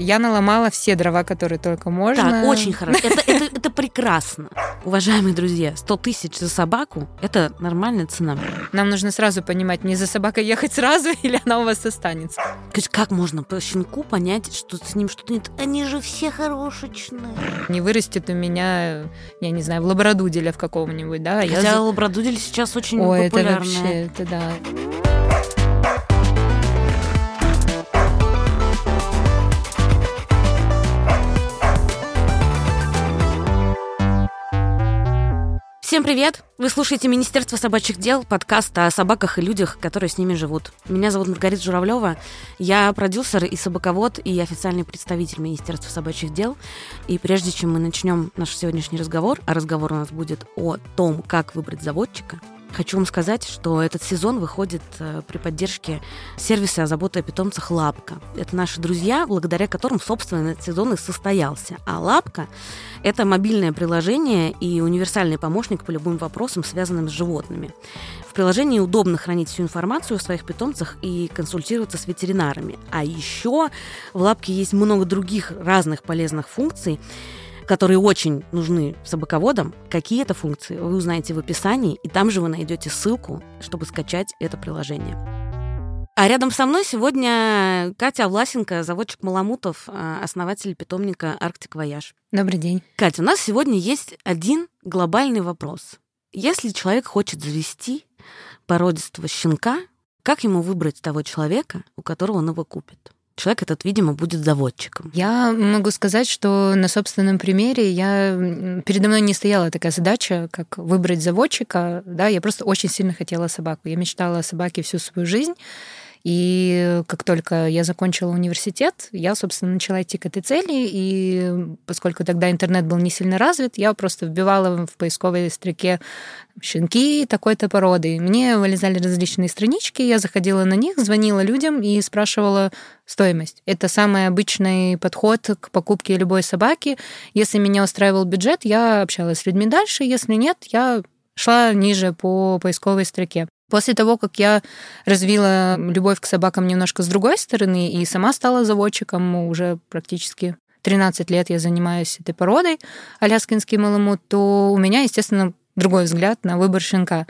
Я наломала все дрова, которые только можно. Так, очень хорошо. Это, это, это прекрасно. Уважаемые друзья, 100 тысяч за собаку – это нормальная цена. Нам нужно сразу понимать, не за собакой ехать сразу или она у вас останется. Как можно по щенку понять, что с ним что-то нет? Они же все хорошечные. Не вырастет у меня, я не знаю, в лабрадуделя в каком-нибудь, да? Хотя я... лабрадудель сейчас очень Ой, популярный. это вообще, это да. Всем привет! Вы слушаете Министерство собачьих дел, подкаст о собаках и людях, которые с ними живут. Меня зовут Маргарита Журавлева. Я продюсер и собаковод, и официальный представитель Министерства собачьих дел. И прежде чем мы начнем наш сегодняшний разговор, а разговор у нас будет о том, как выбрать заводчика, Хочу вам сказать, что этот сезон выходит э, при поддержке сервиса заботы о питомцах «Лапка». Это наши друзья, благодаря которым, собственно, этот сезон и состоялся. А «Лапка» — это мобильное приложение и универсальный помощник по любым вопросам, связанным с животными. В приложении удобно хранить всю информацию о своих питомцах и консультироваться с ветеринарами. А еще в «Лапке» есть много других разных полезных функций, которые очень нужны собаководам, какие это функции, вы узнаете в описании, и там же вы найдете ссылку, чтобы скачать это приложение. А рядом со мной сегодня Катя Власенко, заводчик Маламутов, а, основатель питомника Арктик Вояж. Добрый день. Катя, у нас сегодня есть один глобальный вопрос. Если человек хочет завести породистого щенка, как ему выбрать того человека, у которого он его купит? Человек этот, видимо, будет заводчиком. Я могу сказать, что на собственном примере я передо мной не стояла такая задача, как выбрать заводчика. Да, я просто очень сильно хотела собаку. Я мечтала о собаке всю свою жизнь. И как только я закончила университет, я, собственно, начала идти к этой цели. И поскольку тогда интернет был не сильно развит, я просто вбивала в поисковой строке щенки такой-то породы. Мне вылезали различные странички, я заходила на них, звонила людям и спрашивала стоимость. Это самый обычный подход к покупке любой собаки. Если меня устраивал бюджет, я общалась с людьми дальше. Если нет, я шла ниже по поисковой строке. После того, как я развила любовь к собакам немножко с другой стороны и сама стала заводчиком, уже практически 13 лет я занимаюсь этой породой, аляскинский маламут, то у меня, естественно, другой взгляд на выбор щенка.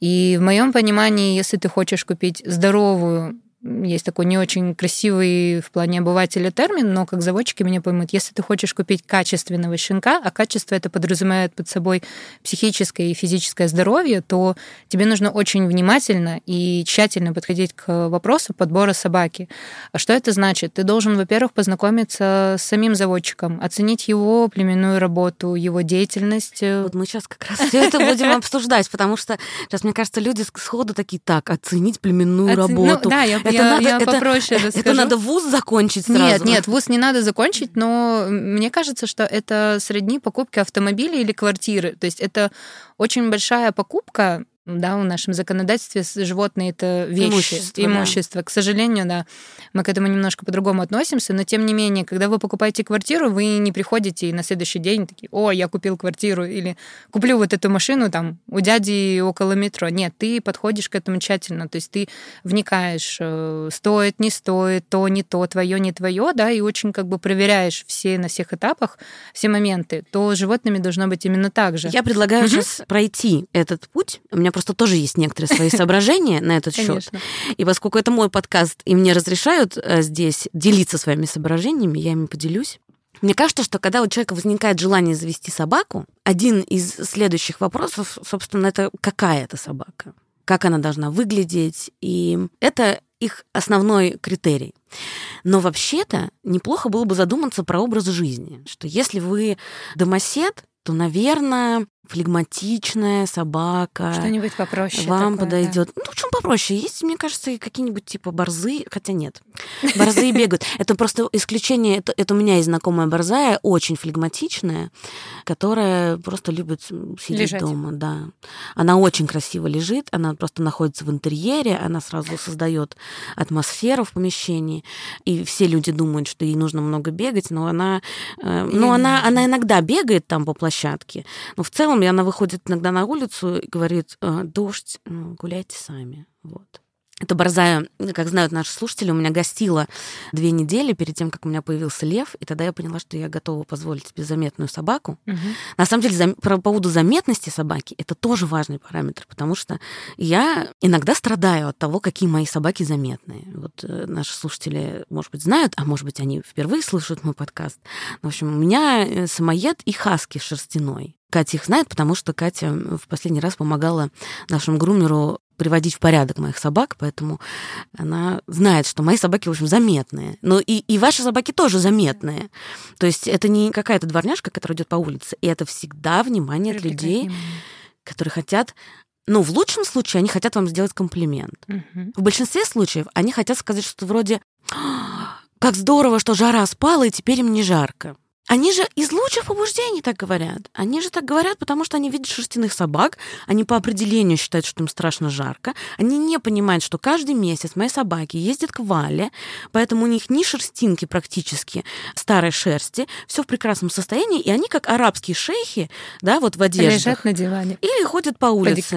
И в моем понимании, если ты хочешь купить здоровую есть такой не очень красивый в плане обывателя термин, но как заводчики меня поймут, если ты хочешь купить качественного щенка, а качество это подразумевает под собой психическое и физическое здоровье, то тебе нужно очень внимательно и тщательно подходить к вопросу подбора собаки. А что это значит? Ты должен, во-первых, познакомиться с самим заводчиком, оценить его племенную работу, его деятельность. Вот мы сейчас как раз все это будем обсуждать, потому что сейчас, мне кажется, люди сходу такие, так, оценить племенную ну работу. Да, я это я, надо, я это, попроще расскажу. Это надо вуз закончить сразу. Нет, нет, вуз не надо закончить, но мне кажется, что это средние покупки автомобиля или квартиры. То есть это очень большая покупка, да, в нашем законодательстве животные это вещи, имущество. имущество. Да. К сожалению, да, мы к этому немножко по-другому относимся, но тем не менее, когда вы покупаете квартиру, вы не приходите и на следующий день такие, о, я купил квартиру или куплю вот эту машину там у дяди около метро. Нет, ты подходишь к этому тщательно, то есть ты вникаешь, э, стоит, не стоит, то, не то, твое, не твое, да, и очень как бы проверяешь все на всех этапах, все моменты, то с животными должно быть именно так же. Я предлагаю сейчас пройти этот путь. У меня просто тоже есть некоторые свои соображения на этот счет. И поскольку это мой подкаст, и мне разрешают э, здесь делиться своими соображениями, я ими поделюсь. Мне кажется, что когда у человека возникает желание завести собаку, один из следующих вопросов, собственно, это какая это собака, как она должна выглядеть, и это их основной критерий. Но вообще-то неплохо было бы задуматься про образ жизни, что если вы домосед, то, наверное, флегматичная собака. Что-нибудь попроще. Вам такое, подойдет. Да. Ну, чем попроще. Есть, мне кажется, какие-нибудь типа борзы, хотя нет. Борзы бегают. Это просто исключение. Это, это у меня есть знакомая борзая, очень флегматичная, которая просто любит сидеть Лежать. дома. Да. Она очень красиво лежит, она просто находится в интерьере, она сразу создает атмосферу в помещении. И все люди думают, что ей нужно много бегать, но она, э, ну, она, она иногда бегает там по площадке, но в целом и она выходит иногда на улицу и говорит, «Э, дождь, ну, гуляйте сами. Вот. Это борзая, как знают наши слушатели, у меня гостила две недели перед тем, как у меня появился лев, и тогда я поняла, что я готова позволить себе заметную собаку. Угу. На самом деле, за, по поводу заметности собаки, это тоже важный параметр, потому что я иногда страдаю от того, какие мои собаки заметные. Вот э, наши слушатели, может быть, знают, а может быть, они впервые слушают мой подкаст. В общем, у меня э, самоед и хаски шерстяной. Катя их знает, потому что Катя в последний раз помогала нашему грумеру приводить в порядок моих собак, поэтому она знает, что мои собаки, в общем, заметные. Но и, и ваши собаки тоже заметные. То есть это не какая-то дворняжка, которая идет по улице, и это всегда внимание от людей, внимание. которые хотят ну, в лучшем случае они хотят вам сделать комплимент. Угу. В большинстве случаев они хотят сказать что-то вроде «Как здорово, что жара спала, и теперь им не жарко». Они же из лучших побуждений так говорят. Они же так говорят, потому что они видят шерстяных собак, они по определению считают, что им страшно жарко. Они не понимают, что каждый месяц мои собаки ездят к Вале, поэтому у них ни шерстинки практически старой шерсти, все в прекрасном состоянии, и они как арабские шейхи, да, вот в одежде. Лежат на диване. Или ходят по улице.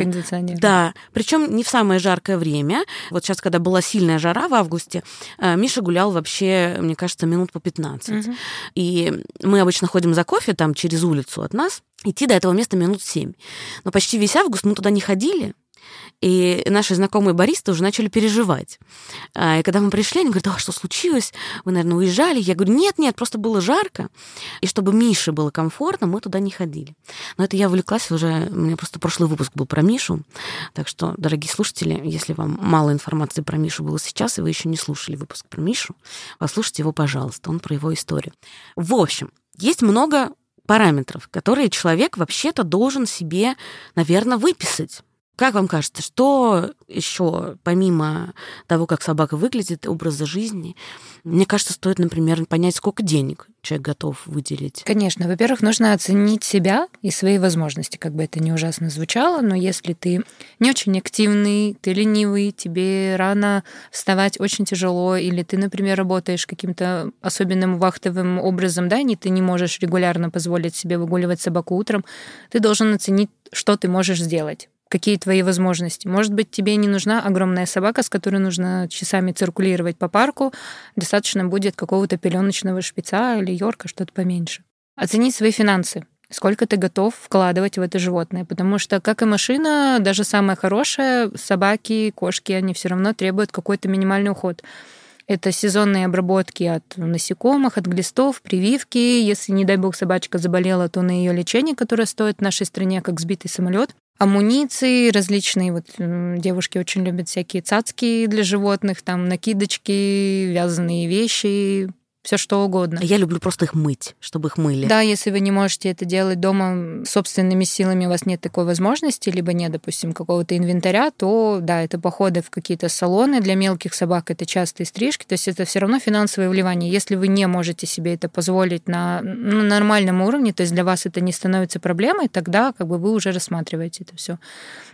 Да, причем не в самое жаркое время. Вот сейчас, когда была сильная жара в августе, э, Миша гулял вообще, мне кажется, минут по 15. Угу. И мы обычно ходим за кофе там через улицу от нас, идти до этого места минут семь. Но почти весь август мы туда не ходили, и наши знакомые баристы уже начали переживать. А, и когда мы пришли, они говорят, а что случилось? Вы, наверное, уезжали? Я говорю, нет, нет, просто было жарко. И чтобы Мише было комфортно, мы туда не ходили. Но это я увлеклась уже, у меня просто прошлый выпуск был про Мишу. Так что, дорогие слушатели, если вам мало информации про Мишу было сейчас, и вы еще не слушали выпуск про Мишу, послушайте его, пожалуйста, он про его историю. В общем, есть много параметров, которые человек вообще-то должен себе, наверное, выписать как вам кажется, что еще, помимо того, как собака выглядит, образа жизни, мне кажется, стоит, например, понять, сколько денег человек готов выделить? Конечно. Во-первых, нужно оценить себя и свои возможности, как бы это ни ужасно звучало, но если ты не очень активный, ты ленивый, тебе рано вставать очень тяжело, или ты, например, работаешь каким-то особенным вахтовым образом, да, и ты не можешь регулярно позволить себе выгуливать собаку утром, ты должен оценить, что ты можешь сделать какие твои возможности. Может быть, тебе не нужна огромная собака, с которой нужно часами циркулировать по парку. Достаточно будет какого-то пеленочного шпица или йорка, что-то поменьше. Оценить свои финансы. Сколько ты готов вкладывать в это животное? Потому что, как и машина, даже самая хорошая, собаки, кошки, они все равно требуют какой-то минимальный уход. Это сезонные обработки от насекомых, от глистов, прививки. Если, не дай бог, собачка заболела, то на ее лечение, которое стоит в нашей стране как сбитый самолет амуниции различные. Вот девушки очень любят всякие цацки для животных, там накидочки, вязаные вещи, все что угодно. Я люблю просто их мыть, чтобы их мыли. Да, если вы не можете это делать дома собственными силами, у вас нет такой возможности, либо нет, допустим, какого-то инвентаря, то да, это походы в какие-то салоны. Для мелких собак это частые стрижки, то есть это все равно финансовое вливание. Если вы не можете себе это позволить на ну, нормальном уровне, то есть для вас это не становится проблемой, тогда как бы вы уже рассматриваете это все.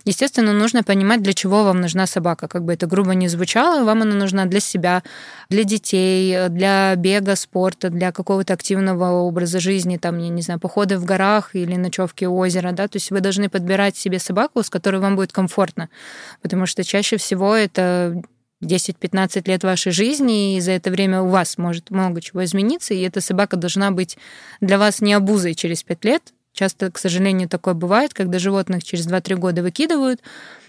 Естественно, нужно понимать, для чего вам нужна собака. Как бы это грубо не звучало, вам она нужна для себя, для детей, для бега, спорта, для какого-то активного образа жизни, там, я не знаю, походы в горах или ночевки у озера, да, то есть вы должны подбирать себе собаку, с которой вам будет комфортно, потому что чаще всего это 10-15 лет вашей жизни, и за это время у вас может много чего измениться, и эта собака должна быть для вас не обузой через 5 лет, Часто, к сожалению, такое бывает, когда животных через 2-3 года выкидывают,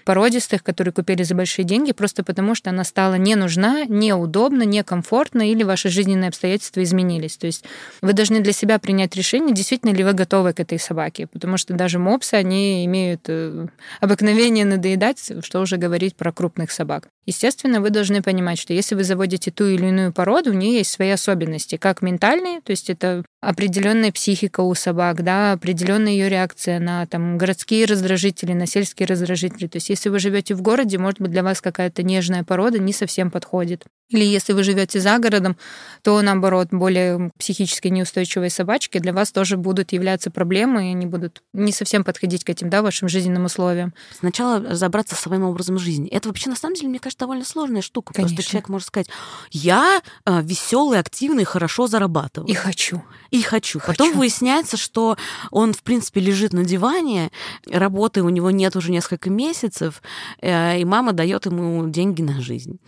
породистых, которые купили за большие деньги, просто потому что она стала не нужна, неудобна, некомфортна или ваши жизненные обстоятельства изменились. То есть вы должны для себя принять решение, действительно ли вы готовы к этой собаке, потому что даже мопсы, они имеют э, обыкновение надоедать, что уже говорить про крупных собак. Естественно, вы должны понимать, что если вы заводите ту или иную породу, у нее есть свои особенности, как ментальные, то есть это определенная психика у собак, да, определенная ее реакция на там, городские раздражители, на сельские раздражители. То есть если вы живете в городе, может быть, для вас какая-то нежная порода не совсем подходит. Или если вы живете за городом, то наоборот, более психически неустойчивые собачки для вас тоже будут являться проблемой, и они будут не совсем подходить к этим, да, вашим жизненным условиям. Сначала разобраться со своим образом жизни. Это вообще, на самом деле, мне кажется, довольно сложная штука. Конечно. Просто человек может сказать, я э, веселый, активный, хорошо зарабатываю. И хочу. И хочу. хочу. Потом выясняется, что он, в принципе, лежит на диване, работы у него нет уже несколько месяцев, э, и мама дает ему деньги на жизнь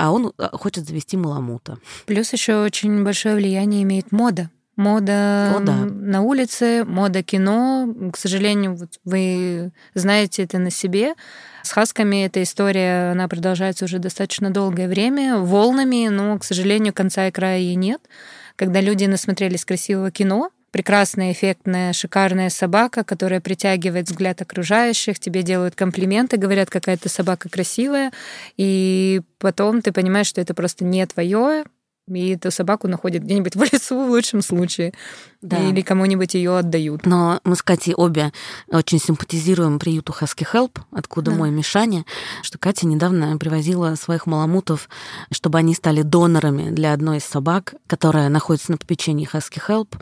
а он э, хочет завести маламута. Плюс еще очень большое влияние имеет мода. Мода О, да. на улице, мода кино. К сожалению, вот вы знаете это на себе. С хасками эта история, она продолжается уже достаточно долгое время, волнами, но, к сожалению, конца и края ей нет. Когда люди насмотрелись красивого кино, прекрасная, эффектная, шикарная собака, которая притягивает взгляд окружающих, тебе делают комплименты, говорят, какая то собака красивая, и потом ты понимаешь, что это просто не твое, и эту собаку находят где-нибудь в лесу в лучшем случае. Да. Или кому-нибудь ее отдают. Но мы с Катей обе очень симпатизируем приюту Husky Help, откуда да. мой Мишаня, что Катя недавно привозила своих маламутов, чтобы они стали донорами для одной из собак, которая находится на попечении Husky Help.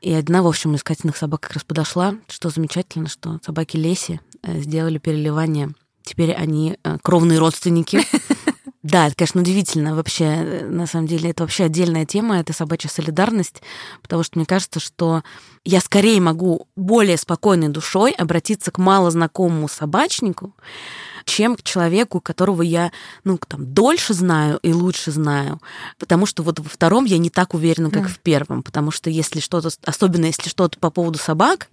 И одна, в общем, из Катиных собак как раз подошла, что замечательно, что собаки Леси э, сделали переливание. Теперь они э, кровные родственники. Да, это, конечно, удивительно. Вообще, э, на самом деле, это вообще отдельная тема, это собачья солидарность, потому что мне кажется, что я скорее могу более спокойной душой обратиться к малознакомому собачнику, чем к человеку, которого я, ну, там, дольше знаю и лучше знаю. Потому что вот во втором я не так уверена, как mm. в первом. Потому что если что-то, особенно если что-то по поводу собак,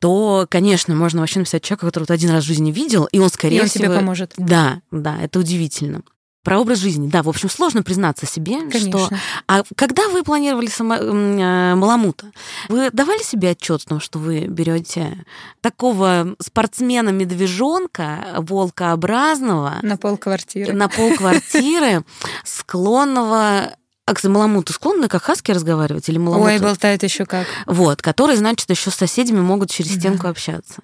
то, конечно, можно вообще написать человека, которого ты один раз в жизни видел, и он, скорее и он всего... тебе поможет. Да, да, это удивительно. Про образ жизни. Да, в общем, сложно признаться себе, Конечно. что... А когда вы планировали само... Э, Маламута, вы давали себе отчет в том, что вы берете такого спортсмена-медвежонка, волкообразного... На пол квартиры. На пол квартиры, склонного а к маламуту склонны как хаски разговаривать или маламут? Ой, болтает еще как. Вот, который, значит, еще с соседями могут через стенку да. общаться.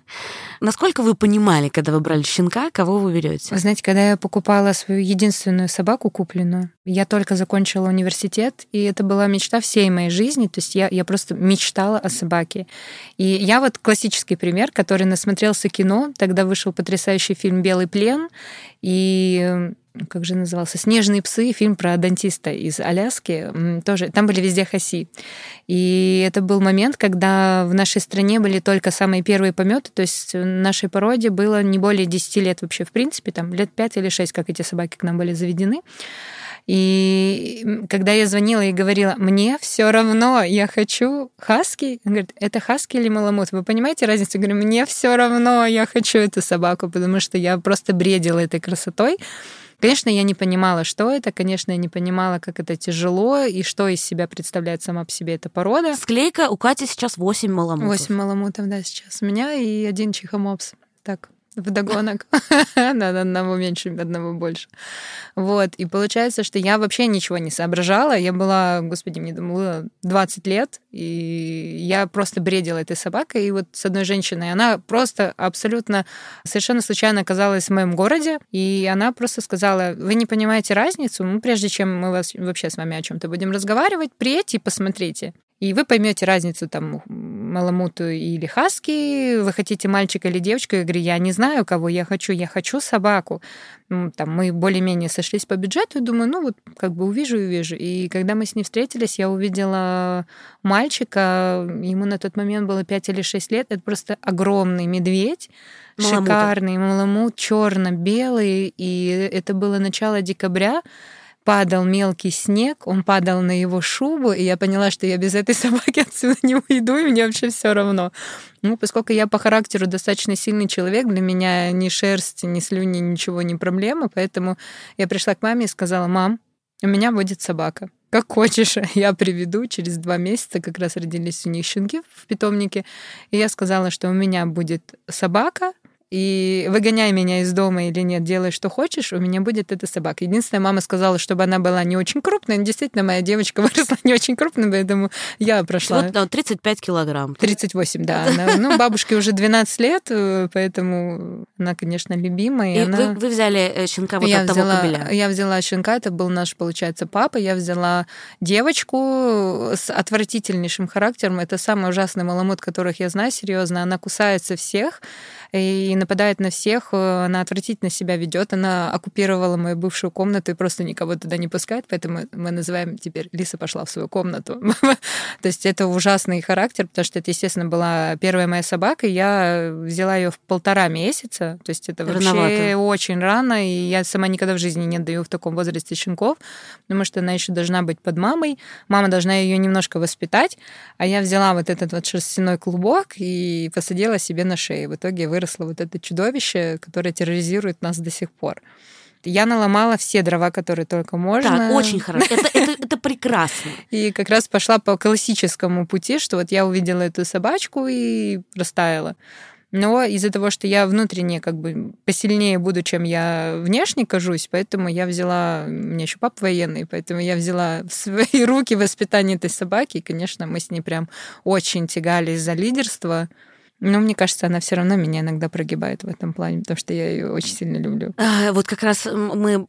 Насколько вы понимали, когда вы брали щенка, кого вы берете? Вы знаете, когда я покупала свою единственную собаку купленную, я только закончила университет, и это была мечта всей моей жизни. То есть я, я просто мечтала о собаке. И я вот классический пример, который насмотрелся кино. Тогда вышел потрясающий фильм «Белый плен», и как же назывался, «Снежные псы», фильм про дантиста из Аляски, тоже, там были везде хаси. И это был момент, когда в нашей стране были только самые первые пометы, то есть нашей породе было не более 10 лет вообще, в принципе, там лет 5 или 6, как эти собаки к нам были заведены. И когда я звонила и говорила, мне все равно, я хочу хаски, он говорит, это хаски или маламут? Вы понимаете разницу? Я говорю, мне все равно, я хочу эту собаку, потому что я просто бредила этой красотой. Конечно, я не понимала, что это, конечно, я не понимала, как это тяжело и что из себя представляет сама по себе эта порода. Склейка у Кати сейчас 8 маламутов. 8 маламутов, да, сейчас у меня и один чихомопс. Так, вдогонок. Надо одного меньше, одного больше. Вот. И получается, что я вообще ничего не соображала. Я была, господи, мне было 20 лет, и я просто бредила этой собакой. И вот с одной женщиной, она просто абсолютно совершенно случайно оказалась в моем городе, и она просто сказала, вы не понимаете разницу, ну, прежде чем мы вас, вообще с вами о чем то будем разговаривать, приедьте и посмотрите. И вы поймете разницу там маламуту или хаски, вы хотите мальчика или девочку, я говорю, я не знаю, кого я хочу, я хочу собаку. Там мы более-менее сошлись по бюджету, и думаю, ну вот как бы увижу и увижу. И когда мы с ней встретились, я увидела мальчика, ему на тот момент было 5 или 6 лет, это просто огромный медведь, Маламута. шикарный маламут, черно-белый, и это было начало декабря, падал мелкий снег, он падал на его шубу, и я поняла, что я без этой собаки отсюда не уйду, и мне вообще все равно. Ну, поскольку я по характеру достаточно сильный человек, для меня ни шерсть, ни слюни, ничего не проблема, поэтому я пришла к маме и сказала, мам, у меня будет собака. Как хочешь, я приведу. Через два месяца как раз родились у них щенки в питомнике. И я сказала, что у меня будет собака, и выгоняй меня из дома или нет, делай, что хочешь, у меня будет эта собака. Единственное, мама сказала, чтобы она была не очень крупная. Действительно, моя девочка выросла не очень крупной, поэтому я прошла. Вот, да, 35 килограмм. 38, да. Она, ну, бабушке уже 12 лет, э, поэтому она, конечно, любимая. И, и она... вы, вы взяли э, щенка вот я от взяла, того кобеля? Я взяла щенка, это был наш, получается, папа. Я взяла девочку с отвратительнейшим характером. Это самый ужасный маламут, которых я знаю, серьезно. Она кусается всех и нападает на всех, э, она отвратительно себя ведет, она оккупировала мою бывшую комнату и просто никого туда не пускает, поэтому мы называем теперь Лиса пошла в свою комнату. То есть это ужасный характер, потому что это, естественно, была первая моя собака, и я взяла ее в полтора месяца, то есть это вообще очень рано, и я сама никогда в жизни не даю в таком возрасте щенков, потому что она еще должна быть под мамой, мама должна ее немножко воспитать, а я взяла вот этот вот шерстяной клубок и посадила себе на шею. В итоге выросло вот это чудовище, которое терроризирует нас до сих пор. Я наломала все дрова, которые только можно. Так, очень хорошо. Это, это, это прекрасно. И как раз пошла по классическому пути, что вот я увидела эту собачку и растаяла. Но из-за того, что я внутренне как бы посильнее буду, чем я внешне кажусь, поэтому я взяла, у меня еще папа военный, поэтому я взяла в свои руки воспитание этой собаки, и, конечно, мы с ней прям очень тягались за лидерство, но мне кажется, она все равно меня иногда прогибает в этом плане, потому что я ее очень сильно люблю. А, вот как раз мы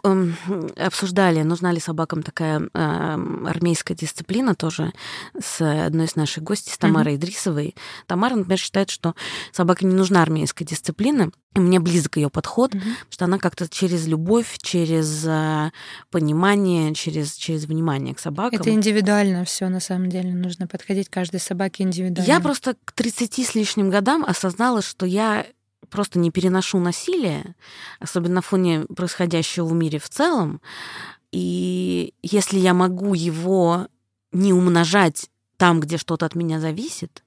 обсуждали, нужна ли собакам такая армейская дисциплина тоже с одной из наших гостей, с Тамарой mm-hmm. Идрисовой. Тамара, например, считает, что собаке не нужна армейская дисциплина, и мне близок ее подход, mm-hmm. что она как-то через любовь, через э, понимание, через, через внимание к собакам. Это индивидуально все на самом деле. Нужно подходить к каждой собаке индивидуально. Я просто к 30 с лишним годам осознала, что я просто не переношу насилие, особенно на фоне происходящего в мире в целом. И если я могу его не умножать там, где что-то от меня зависит,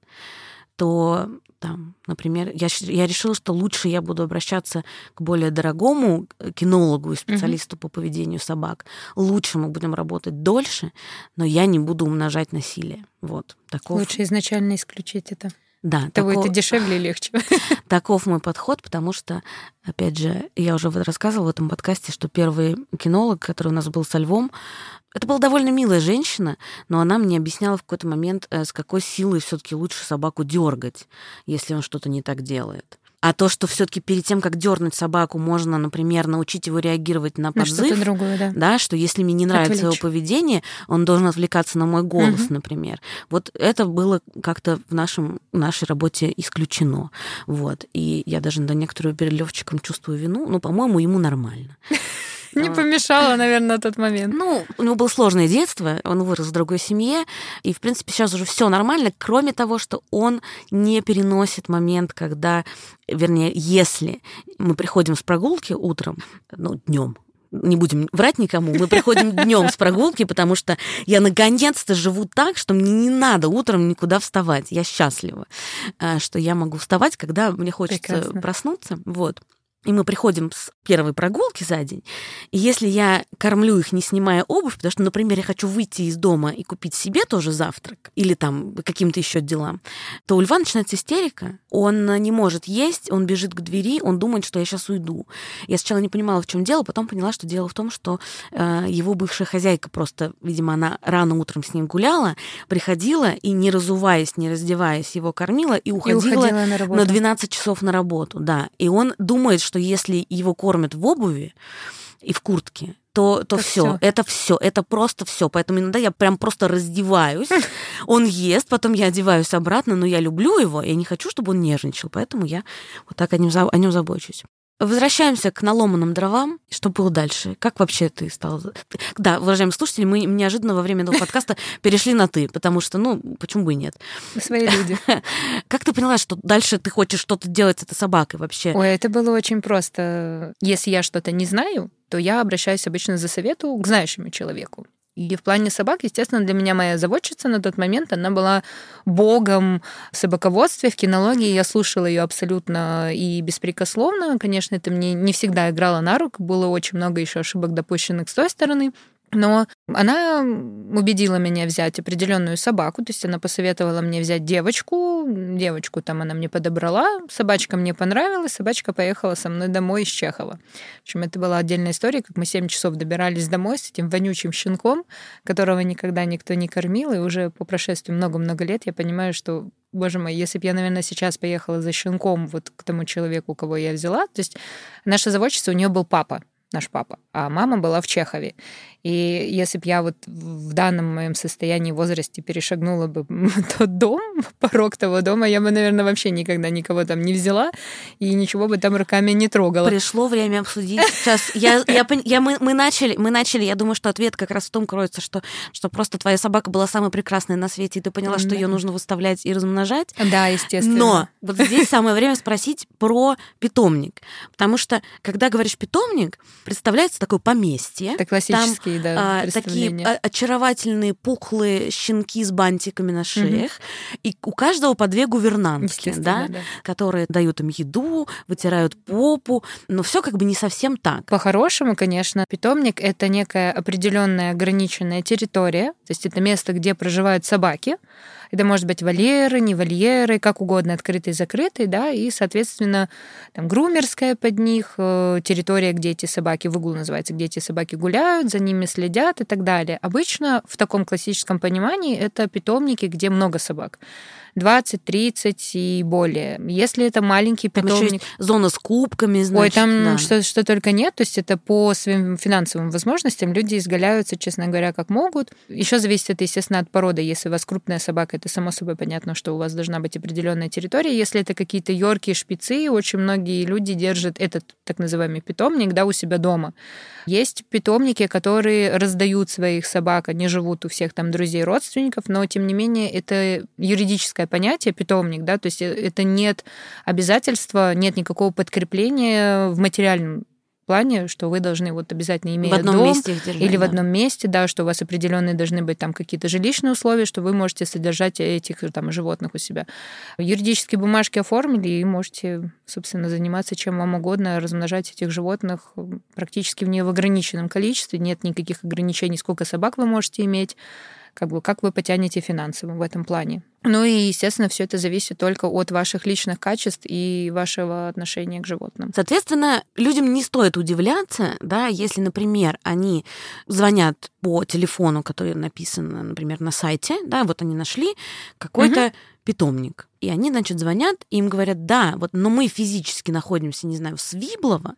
то там, например, я, я решила, что лучше я буду обращаться к более дорогому кинологу и специалисту mm-hmm. по поведению собак. Лучше мы будем работать дольше, но я не буду умножать насилие. Вот. Таков... Лучше изначально исключить это. Да, Того таков... это дешевле и легче. Таков мой подход, потому что, опять же, я уже рассказывала в этом подкасте, что первый кинолог, который у нас был со Львом, это была довольно милая женщина, но она мне объясняла в какой-то момент, э, с какой силой все-таки лучше собаку дергать, если он что-то не так делает. А то, что все-таки перед тем, как дернуть собаку, можно, например, научить его реагировать на подзыв, на другое, да. да, что если мне не нравится Отвлечь. его поведение, он должен отвлекаться на мой голос, угу. например. Вот это было как-то в нашем нашей работе исключено, вот. И я даже до некоторую перед Левчиком чувствую вину, но, по-моему, ему нормально. Не помешало, наверное, на тот момент. Ну, у него было сложное детство, он вырос в другой семье, и, в принципе, сейчас уже все нормально, кроме того, что он не переносит момент, когда, вернее, если мы приходим с прогулки утром, ну, днем, не будем врать никому, мы приходим днем с прогулки, потому что я наконец-то живу так, что мне не надо утром никуда вставать. Я счастлива, э, что я могу вставать, когда мне хочется Прекрасно. проснуться. Вот и мы приходим с первой прогулки за день, и если я кормлю их, не снимая обувь, потому что, например, я хочу выйти из дома и купить себе тоже завтрак или там каким-то еще делам, то у льва начинается истерика, он не может есть, он бежит к двери, он думает, что я сейчас уйду. Я сначала не понимала, в чем дело, потом поняла, что дело в том, что э, его бывшая хозяйка просто, видимо, она рано утром с ним гуляла, приходила и, не разуваясь, не раздеваясь, его кормила и уходила, и уходила на, на 12 часов на работу. Да. И он думает, что если его кормят в обуви и в куртке, то, то все, это все, это просто все. Поэтому иногда я прям просто раздеваюсь, он ест, потом я одеваюсь обратно, но я люблю его, я не хочу, чтобы он нежничал, поэтому я вот так о нем, о нем забочусь. Возвращаемся к наломанным дровам. Что было дальше? Как вообще ты стал? Да, уважаемые слушатели, мы неожиданно во время этого подкаста перешли на «ты», потому что, ну, почему бы и нет? Свои люди. Как ты поняла, что дальше ты хочешь что-то делать с этой собакой вообще? Ой, это было очень просто. Если я что-то не знаю, то я обращаюсь обычно за совету к знающему человеку. И в плане собак, естественно, для меня моя заводчица на тот момент, она была богом в собаководстве, в кинологии. Я слушала ее абсолютно и беспрекословно. Конечно, это мне не всегда играло на руку. Было очень много еще ошибок допущенных с той стороны. Но она убедила меня взять определенную собаку, то есть она посоветовала мне взять девочку, девочку там она мне подобрала, собачка мне понравилась, собачка поехала со мной домой из Чехова. В общем, это была отдельная история, как мы 7 часов добирались домой с этим вонючим щенком, которого никогда никто не кормил, и уже по прошествии много-много лет я понимаю, что боже мой, если бы я, наверное, сейчас поехала за щенком вот к тому человеку, кого я взяла, то есть наша заводчица, у нее был папа, наш папа, а мама была в Чехове. И если бы я вот в данном моем состоянии возрасте перешагнула бы тот дом, порог того дома, я бы, наверное, вообще никогда никого там не взяла и ничего бы там руками не трогала. Пришло время обсудить сейчас. Я, я, я, мы, мы, начали, мы начали, я думаю, что ответ как раз в том кроется, что, что просто твоя собака была самой прекрасной на свете, и ты поняла, что ее нужно выставлять и размножать. Да, естественно. Но вот здесь самое время спросить про питомник. Потому что, когда говоришь питомник, представляется такое поместье. Это классический такие, да, а, такие очаровательные пухлые щенки с бантиками на шеях, угу. и у каждого по две гувернантки, да, да, которые дают им еду, вытирают попу, но все как бы не совсем так. По-хорошему, конечно, питомник это некая определенная ограниченная территория, то есть это место, где проживают собаки, это может быть вольеры, не вольеры, как угодно, открытый, закрытый, да, и, соответственно, там грумерская под них, э, территория, где эти собаки, выгул называется, где эти собаки гуляют, за ними следят и так далее. Обычно в таком классическом понимании это питомники, где много собак. 20, 30 и более. Если это маленький питомник... зона с кубками, значит. Ой, там да. что, что только нет. То есть это по своим финансовым возможностям люди изгаляются, честно говоря, как могут. Еще зависит это, естественно, от породы. Если у вас крупная собака, это само собой понятно, что у вас должна быть определенная территория. Если это какие-то йорки, шпицы, очень многие люди держат этот так называемый питомник да, у себя дома. Есть питомники, которые раздают своих собак, они живут у всех там друзей, родственников, но тем не менее это юридическое понятие питомник, да, то есть э, это нет обязательства, нет никакого подкрепления в материальном плане, что вы должны вот обязательно иметь в одном дом месте держать, или да. в одном месте, да, что у вас определенные должны быть там какие-то жилищные условия, что вы можете содержать этих там животных у себя. Юридические бумажки оформили и можете, собственно, заниматься чем вам угодно, размножать этих животных практически в не в ограниченном количестве, нет никаких ограничений, сколько собак вы можете иметь как бы как вы потянете финансово в этом плане. Ну и, естественно, все это зависит только от ваших личных качеств и вашего отношения к животным. Соответственно, людям не стоит удивляться, да, если, например, они звонят по телефону, который написан, например, на сайте, да, вот они нашли какой-то угу питомник. И они, значит, звонят, и им говорят, да, вот, но мы физически находимся, не знаю, в Свиблово,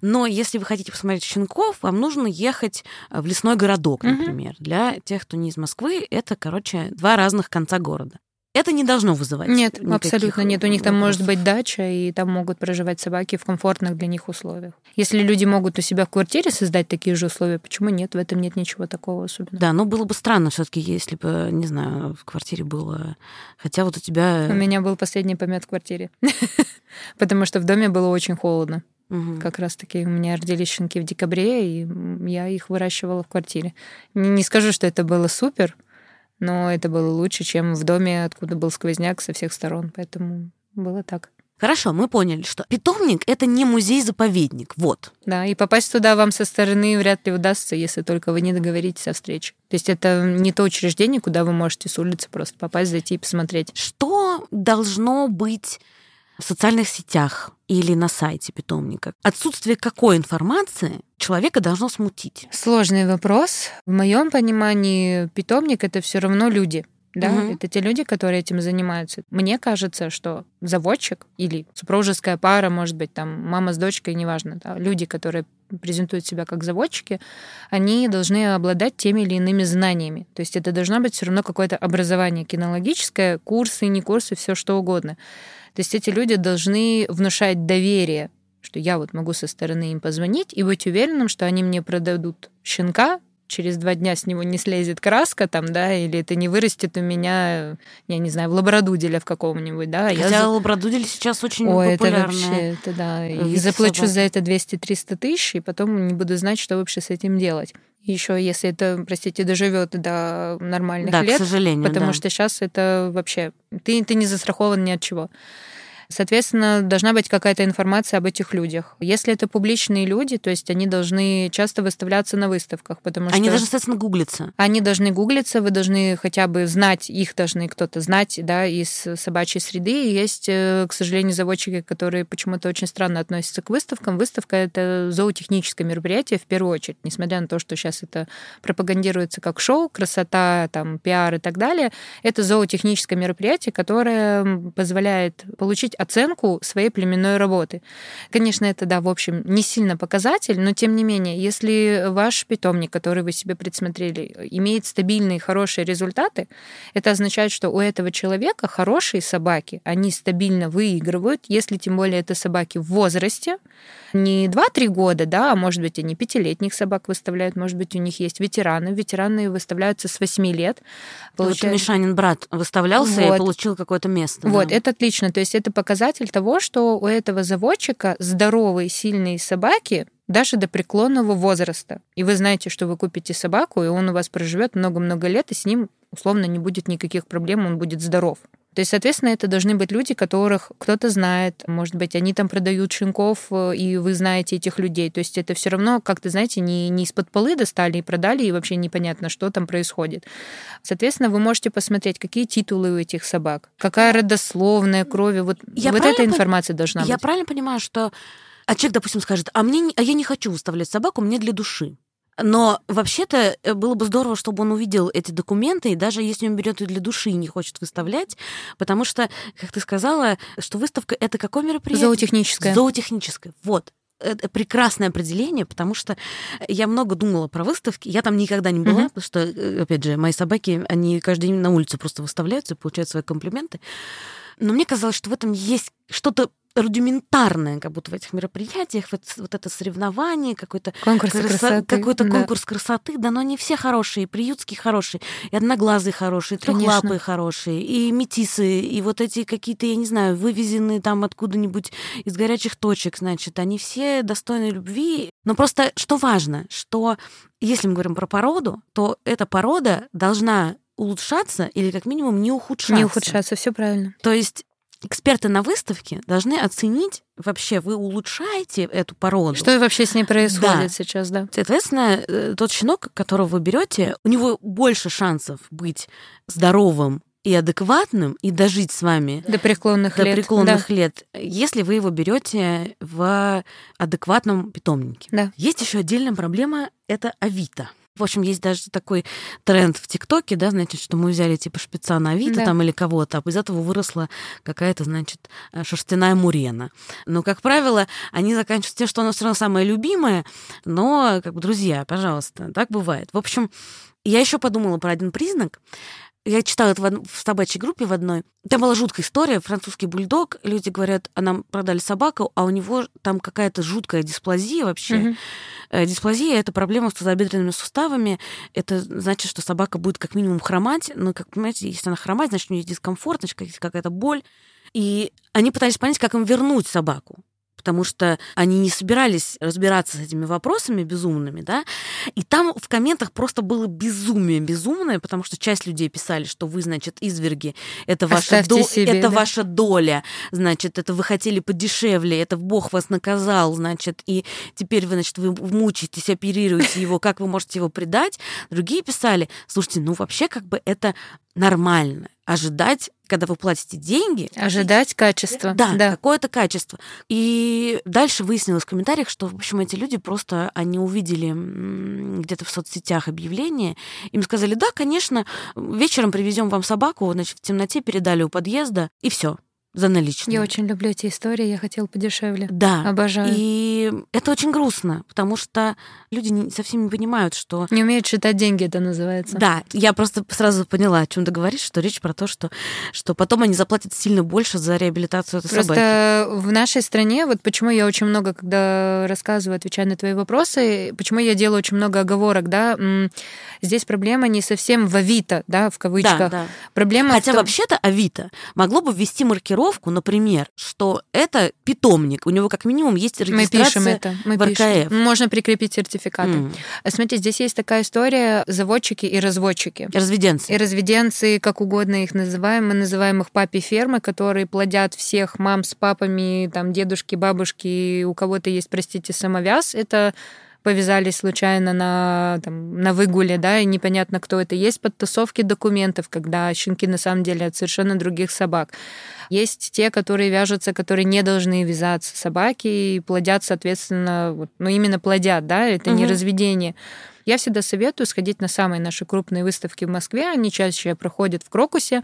но если вы хотите посмотреть щенков, вам нужно ехать в лесной городок, например. Mm-hmm. Для тех, кто не из Москвы, это, короче, два разных конца города это не должно вызывать. Нет, абсолютно нет. У них там вопросов. может быть дача, и там могут проживать собаки в комфортных для них условиях. Если люди могут у себя в квартире создать такие же условия, почему нет? В этом нет ничего такого особенного. Да, но было бы странно все-таки, если бы, не знаю, в квартире было. Хотя вот у тебя. У меня был последний помет в квартире. Потому что в доме было очень холодно. Угу. Как раз-таки у меня родились щенки в декабре, и я их выращивала в квартире. Не скажу, что это было супер, но это было лучше, чем в доме, откуда был сквозняк со всех сторон, поэтому было так. Хорошо, мы поняли, что питомник — это не музей-заповедник, вот. Да, и попасть туда вам со стороны вряд ли удастся, если только вы не договоритесь о встрече. То есть это не то учреждение, куда вы можете с улицы просто попасть, зайти и посмотреть. Что должно быть в социальных сетях или на сайте питомника? Отсутствие какой информации человека должно смутить? Сложный вопрос. В моем понимании питомник это все равно люди. Да, угу. это те люди, которые этим занимаются. Мне кажется, что заводчик или супружеская пара, может быть, там мама с дочкой, неважно, да, люди, которые презентуют себя как заводчики, они должны обладать теми или иными знаниями. То есть это должно быть все равно какое-то образование кинологическое, курсы, не курсы, все что угодно. То есть эти люди должны внушать доверие, что я вот могу со стороны им позвонить и быть уверенным, что они мне продадут щенка, через два дня с него не слезет краска там, да, или это не вырастет у меня, я не знаю, в лабрадуделе в каком-нибудь, да. Хотя я... лабрадудель сейчас очень Ой, это вообще, это да. И заплачу собак. за это 200-300 тысяч, и потом не буду знать, что вообще с этим делать. Еще если это, простите, доживет до нормальных да, лет. к сожалению, Потому да. что сейчас это вообще... Ты, ты не застрахован ни от чего. Соответственно, должна быть какая-то информация об этих людях. Если это публичные люди, то есть они должны часто выставляться на выставках, потому они что... должны, соответственно, гуглиться. Они должны гуглиться, вы должны хотя бы знать, их должны кто-то знать, да, из собачьей среды. И есть, э, к сожалению, заводчики, которые почему-то очень странно относятся к выставкам. Выставка — это зоотехническое мероприятие в первую очередь, несмотря на то, что сейчас это пропагандируется как шоу, красота, там, пиар и так далее. Это зоотехническое мероприятие, которое позволяет получить оценку своей племенной работы. Конечно, это, да, в общем, не сильно показатель, но тем не менее, если ваш питомник, который вы себе предсмотрели, имеет стабильные, хорошие результаты, это означает, что у этого человека хорошие собаки, они стабильно выигрывают, если тем более это собаки в возрасте, не 2-3 года, да, а может быть, они пятилетних собак выставляют, может быть, у них есть ветераны. Ветераны выставляются с 8 лет. Получается... Вот Мишанин брат выставлялся вот. и получил какое-то место. Вот, да. это отлично. То есть это показатель того, что у этого заводчика здоровые, сильные собаки, даже до преклонного возраста. И вы знаете, что вы купите собаку, и он у вас проживет много-много лет, и с ним условно не будет никаких проблем, он будет здоров. То есть, соответственно, это должны быть люди, которых кто-то знает. Может быть, они там продают щенков, э, и вы знаете этих людей. То есть это все равно, как-то, знаете, не, не из-под полы достали и продали, и вообще непонятно, что там происходит. Соответственно, вы можете посмотреть, какие титулы у этих собак, какая родословная крови. Вот, я вот эта информация должна я быть. Я правильно понимаю, что а человек, допустим, скажет, а мне, а я не хочу выставлять собаку, мне для души. Но вообще-то э, было бы здорово, чтобы он увидел эти документы, и даже если он берет ее для души и не хочет выставлять, потому что, как ты сказала, что выставка это какое мероприятие? Зоотехническое. Зоотехническое. Вот это прекрасное определение, потому что я много думала про выставки. Я там никогда не была, mm-hmm. потому что, э, опять же, мои собаки, они каждый день на улице просто выставляются и получают свои комплименты. Но мне казалось, что в этом есть что-то рудиментарное, как будто в этих мероприятиях, вот, вот это соревнование, какой-то конкурс красо... красоты, какой-то да. конкурс красоты, да, но они все хорошие, и приютские хорошие, и одноглазые хорошие, и трехлапые хорошие, и метисы, и вот эти какие-то, я не знаю, вывезенные там откуда-нибудь из горячих точек, значит, они все достойны любви. Но просто что важно, что если мы говорим про породу, то эта порода должна улучшаться или как минимум не ухудшаться. Не ухудшаться, все правильно. То есть эксперты на выставке должны оценить вообще, вы улучшаете эту породу. Что вообще с ней происходит да. сейчас, да? Соответственно, э, тот щенок, которого вы берете, у него больше шансов быть здоровым и адекватным и дожить с вами до преклонных до лет. преклонных да. лет, если вы его берете в адекватном питомнике. Да. Есть еще отдельная проблема это Авито. В общем, есть даже такой тренд в ТикТоке, да, значит, что мы взяли типа шпица на Авито да. там или кого-то, а из этого выросла какая-то, значит, э, шерстяная мурена. Но, как правило, они заканчиваются тем, что она все равно самая любимая, но, как бы, друзья, пожалуйста, так бывает. В общем, я еще подумала про один признак. Я читала это в, в собачьей группе в одной. Там была жуткая история. Французский бульдог. Люди говорят, а нам продали собаку, а у него там какая-то жуткая дисплазия вообще. Mm-hmm. Дисплазия — это проблема с тазобедренными суставами. Это значит, что собака будет как минимум хромать. Но, как понимаете, если она хромает, значит, у нее есть дискомфорт, значит, какая-то боль. И они пытались понять, как им вернуть собаку потому что они не собирались разбираться с этими вопросами безумными, да, и там в комментах просто было безумие безумное, потому что часть людей писали, что вы, значит, изверги, это ваша, до... себе, это да? ваша доля, значит, это вы хотели подешевле, это Бог вас наказал, значит, и теперь вы, значит, вы мучаетесь, оперируете его, как вы можете его предать. Другие писали, слушайте, ну вообще как бы это нормально ожидать, когда вы платите деньги. Ожидать качества. Да, да. какое-то качество. И дальше выяснилось в комментариях, что, в общем, эти люди просто, они увидели где-то в соцсетях объявление, им сказали, да, конечно, вечером привезем вам собаку, значит, в темноте передали у подъезда, и все за наличные. Я очень люблю эти истории, я хотела подешевле. Да. Обожаю. И это очень грустно, потому что люди не, совсем не понимают, что... Не умеют считать деньги, это называется. Да, я просто сразу поняла, о чем ты говоришь, что речь про то, что, что потом они заплатят сильно больше за реабилитацию этой просто собаки. Просто в нашей стране, вот почему я очень много, когда рассказываю, отвечаю на твои вопросы, почему я делаю очень много оговорок, да, здесь проблема не совсем в Авито, да, в кавычках. Да, да. Проблема Хотя том... вообще-то Авито могло бы ввести маркировку маркировку, например, что это питомник, у него как минимум есть регистрация мы пишем это, мы в РКФ. Пишем. Можно прикрепить сертификаты. Mm. Смотрите, здесь есть такая история заводчики и разводчики. Разведенцы. И разведенцы, как угодно их называем, мы называем их папи фермы, которые плодят всех мам с папами, там дедушки, бабушки, у кого-то есть, простите, самовяз. Это повязались случайно на, там, на выгуле, да, и непонятно, кто это. Есть подтасовки документов, когда щенки на самом деле от совершенно других собак. Есть те, которые вяжутся, которые не должны вязаться собаки и плодят, соответственно, вот, ну именно плодят, да, это угу. не разведение. Я всегда советую сходить на самые наши крупные выставки в Москве. Они чаще проходят в Крокусе.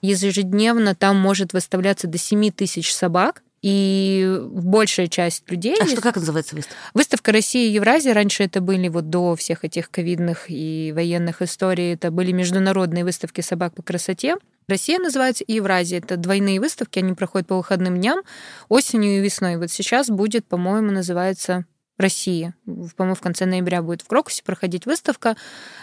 Ежедневно там может выставляться до 7 тысяч собак. И большая часть людей... А что, как называется выставка? Выставка России и Евразия. Раньше это были вот до всех этих ковидных и военных историй. Это были международные выставки собак по красоте. Россия называется и Евразия. Это двойные выставки, они проходят по выходным дням, осенью и весной. Вот сейчас будет, по-моему, называется России. По-моему, в конце ноября будет в Крокусе проходить выставка.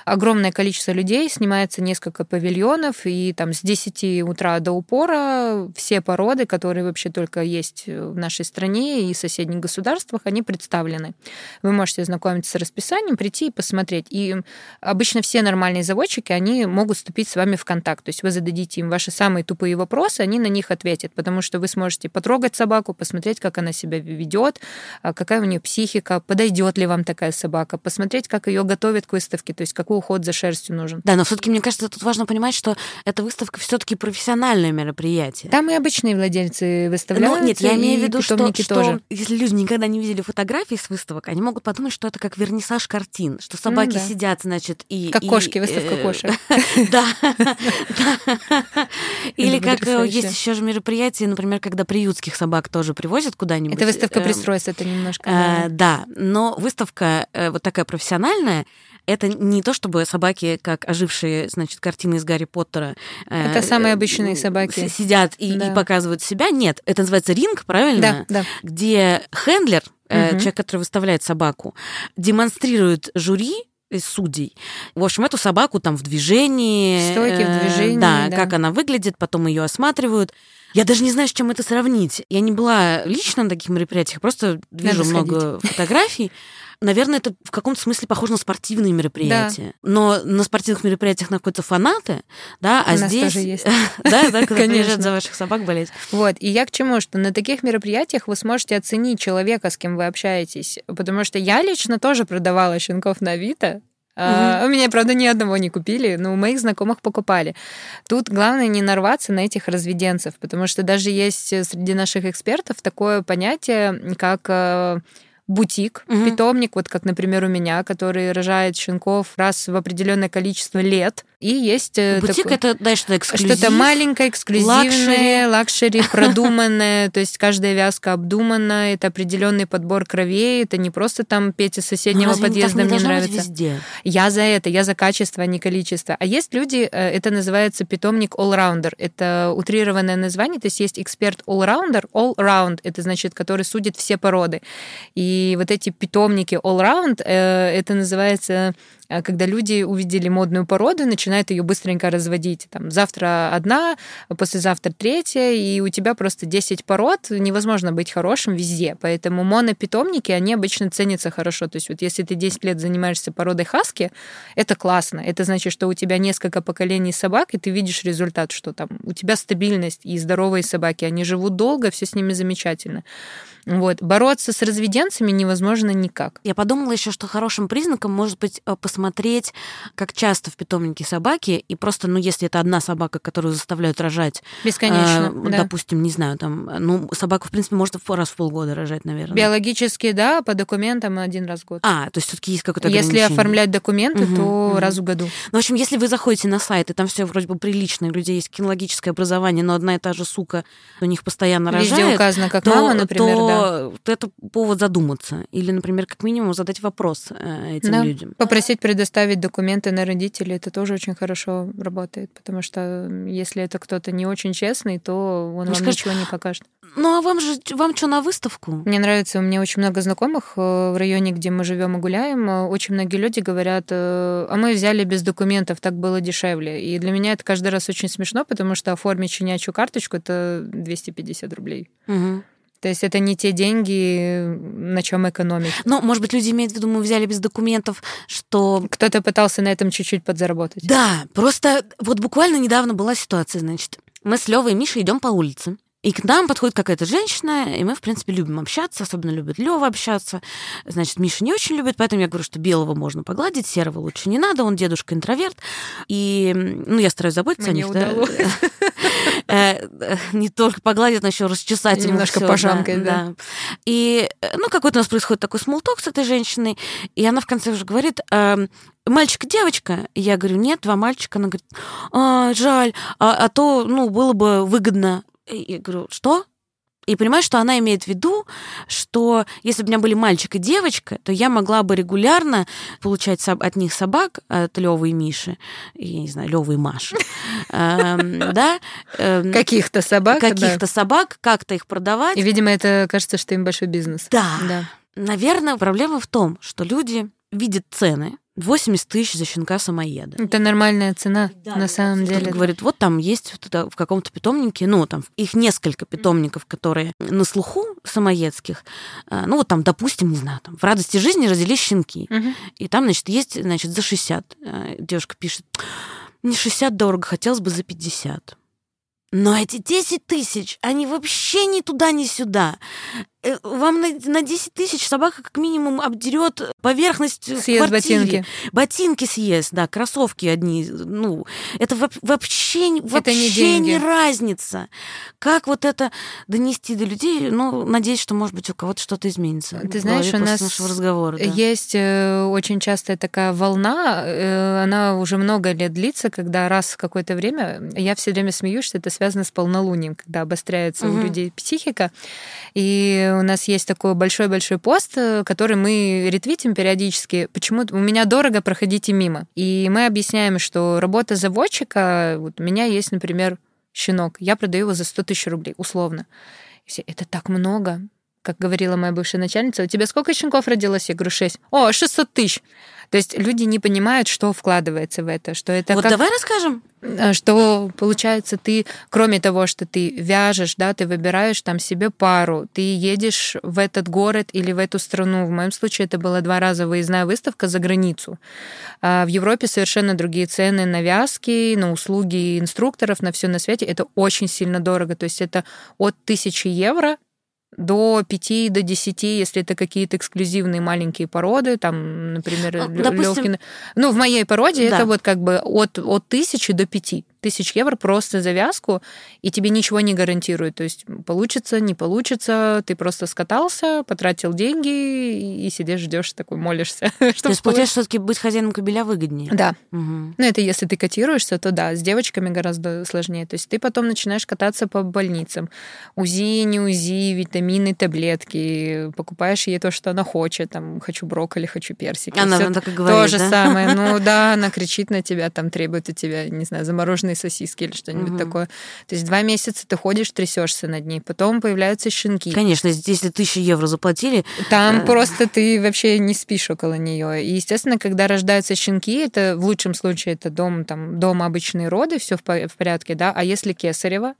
Огромное количество людей, снимается несколько павильонов, и там с 10 утра до упора все породы, которые вообще только есть в нашей стране и соседних государствах, они представлены. Вы можете знакомиться с расписанием, прийти и посмотреть. И обычно все нормальные заводчики, они могут вступить с вами в контакт. То есть вы зададите им ваши самые тупые вопросы, они на них ответят, потому что вы сможете потрогать собаку, посмотреть, как она себя ведет, а какая у нее психика, собака, подойдет ли вам такая собака, посмотреть, как ее готовят к выставке, то есть какой уход за шерстью нужен. Да, но все-таки мне кажется, тут важно понимать, что эта выставка все-таки профессиональное мероприятие. Там и обычные владельцы выставляются. Ну, нет, я имею в виду, что, тоже. что если люди никогда не видели фотографии с выставок, они могут подумать, что это как вернисаж картин, что собаки ну, да. сидят, значит, и... Как и, кошки, выставка э, кошек. Да. Или как э, есть еще же мероприятие, например, когда приютских собак тоже привозят куда-нибудь. Это выставка эм, пристройств, это немножко. Э, да, но выставка э, вот такая профессиональная, это не то, чтобы собаки, как ожившие, значит, картины из Гарри Поттера. Э, это самые обычные собаки. Сидят и, да. и показывают себя. Нет, это называется ринг, правильно? Да, да. Где хендлер, угу. человек, который выставляет собаку, демонстрирует жюри судей. В общем, эту собаку там в движении. Стойки в движении. Да, да, как она выглядит, потом ее осматривают. Я даже не знаю, с чем это сравнить. Я не была лично на таких мероприятиях, просто вижу много фотографий. Наверное, это в каком-то смысле похоже на спортивные мероприятия. Да. Но на спортивных мероприятиях находятся фанаты, да, а У здесь... Нас тоже есть. Да, да, когда приезжают за ваших собак болеть. Вот, и я к чему, что на таких мероприятиях вы сможете оценить человека, с кем вы общаетесь. Потому что я лично тоже продавала щенков на Авито, Uh-huh. у меня, правда, ни одного не купили, но у моих знакомых покупали. Тут главное не нарваться на этих разведенцев, потому что даже есть среди наших экспертов такое понятие, как э, бутик, угу. питомник, вот как, например, у меня, который рожает щенков раз в определенное количество лет. И есть... Э, бутик такой, это, да, что-то эксклюзив? Что-то маленькое, эксклюзивное, luxury, продуманное. То есть каждая вязка обдумана, это определенный подбор кровей, это не просто там Петя соседнего подъезда мне нравится. Я за это, я за качество, а не количество. А есть люди, э, это называется питомник all-rounder. Это утрированное название, то есть есть эксперт all-rounder, all-round, это значит, который судит все породы. И вот эти питомники all-round, э, это называется когда люди увидели модную породу, начинают ее быстренько разводить. Там, завтра одна, послезавтра третья, и у тебя просто 10 пород, невозможно быть хорошим везде. Поэтому монопитомники, они обычно ценятся хорошо. То есть вот если ты 10 лет занимаешься породой хаски, это классно. Это значит, что у тебя несколько поколений собак, и ты видишь результат, что там у тебя стабильность и здоровые собаки, они живут долго, все с ними замечательно. Вот. Бороться с разведенцами невозможно никак. Я подумала еще, что хорошим признаком может быть э, посмотреть, как часто в питомнике собаки, и просто, ну, если это одна собака, которую заставляют рожать. Бесконечно, э, да. Допустим, не знаю, там, ну, собаку, в принципе, может раз в полгода рожать, наверное. Биологически, да, по документам один раз в год. А, то есть все-таки есть какое-то Если оформлять документы, угу, то угу. раз в году. Ну, в общем, если вы заходите на сайт, и там все вроде бы прилично, у людей есть кинологическое образование, но одна и та же сука у них постоянно Везде рожает. указано, как то, мама, например, то то да. это повод задуматься. Или, например, как минимум задать вопрос э, этим да. людям. Попросить предоставить документы на родителей, это тоже очень хорошо работает, потому что если это кто-то не очень честный, то он вам скажет, ничего не покажет. Ну а вам же вам что на выставку? Мне нравится, у меня очень много знакомых э, в районе, где мы живем и гуляем. Э, очень многие люди говорят, а мы взяли без документов, так было дешевле. И для меня это каждый раз очень смешно, потому что оформить щенячью карточку это 250 рублей. Угу. То есть это не те деньги, на чем экономить. Ну, может быть, люди имеют в виду, мы взяли без документов, что... Кто-то пытался на этом чуть-чуть подзаработать. Да, просто вот буквально недавно была ситуация, значит, мы с Левой и Мишей идем по улице. И к нам подходит какая-то женщина, и мы, в принципе, любим общаться, особенно любит Лева общаться. Значит, Миша не очень любит, поэтому я говорю, что белого можно погладить, серого лучше не надо, он дедушка интроверт. И, ну, я стараюсь заботиться Мне о них. Да? Э, э, не только погладить, но еще расчесать Немножко пожамкой, да. И, э, ну, какой-то у нас происходит такой смолток с этой женщиной, и она в конце уже говорит, «Эм, мальчик и девочка? Я говорю, нет, два мальчика. Она говорит, а, жаль, а, а то, ну, было бы выгодно. Я говорю, что? И понимаешь, что она имеет в виду, что если бы у меня были мальчик и девочка, то я могла бы регулярно получать от них собак, от Лёвы и Миши, я не знаю, Лёвы и Маши, эм, да? Эм, каких-то собак. Каких-то собак, как-то их продавать. И, видимо, это кажется, что им большой бизнес. Да. Наверное, проблема в том, что люди видят цены, 80 тысяч за щенка самоеда. Это нормальная цена, да, на самом деле. Говорит, вот там есть в каком-то питомнике, ну, там их несколько питомников, которые на слуху самоедских, а, ну, вот там, допустим, не знаю, там в радости жизни родились щенки. Угу. И там, значит, есть, значит, за 60. А, девушка пишет, мне 60 дорого, хотелось бы за 50. Но эти 10 тысяч, они вообще ни туда, ни сюда. Э, вам на, на 10 тысяч собака как минимум обдерет поверхность съест ботинки. Ботинки съест, да, кроссовки одни. Ну, это вообще, вообще не, деньги. не разница. Как вот это донести до людей? Ну, надеюсь, что, может быть, у кого-то что-то изменится. Ты знаешь, у нас нашего разговора, да. есть э, очень частая такая волна, э, она уже много лет длится, когда раз в какое-то время, я все время смеюсь, что это связано с полнолунием, когда обостряется угу. у людей психика. И у нас есть такой большой-большой пост, э, который мы ретвитим периодически. Почему у меня дорого, проходите мимо. И мы объясняем, что работа заводчика, вот у меня есть, например, щенок, я продаю его за 100 тысяч рублей, условно. Это так много, как говорила моя бывшая начальница, у тебя сколько щенков родилось? Я говорю, 6. О, 600 тысяч. То есть люди не понимают, что вкладывается в это, что это Вот как... давай расскажем. Э, что получается ты, кроме того, что ты вяжешь, да, ты выбираешь там себе пару, ты едешь в этот город или в эту страну. В моем случае это была два раза выездная выставка за границу. А в Европе совершенно другие цены на вязки, на услуги инструкторов, на все на свете. Это очень сильно дорого. То есть это от тысячи евро до 5, до 10, если это какие-то эксклюзивные маленькие породы, там, например, а, Допустим... Лёвкины. Ну, в моей породе да. это вот как бы от, от тысячи до пяти тысяч евро просто завязку, и тебе ничего не гарантирует. То есть получится, не получится, ты просто скатался, потратил деньги и сидишь, ждешь, такой молишься. То есть, получается, все-таки быть хозяином кабеля выгоднее. Да. Угу. Ну, это если ты котируешься, то да, с девочками гораздо сложнее. То есть ты потом начинаешь кататься по больницам. УЗИ, не УЗИ, витамины, таблетки. Покупаешь ей то, что она хочет. Там, хочу брокколи, хочу персики. Она Всё так и говорит, То же да? самое. Ну да, она кричит на тебя, там требует от тебя, не знаю, замороженные куриные сосиски или что-нибудь угу. такое. То есть два месяца ты ходишь, трясешься над ней, потом появляются щенки. Конечно, если тысячи евро заплатили. Там э... просто ты вообще не спишь около нее. И, естественно, когда рождаются щенки, это в лучшем случае это дом, там, дом обычные роды, все в порядке, да, а если кесарево,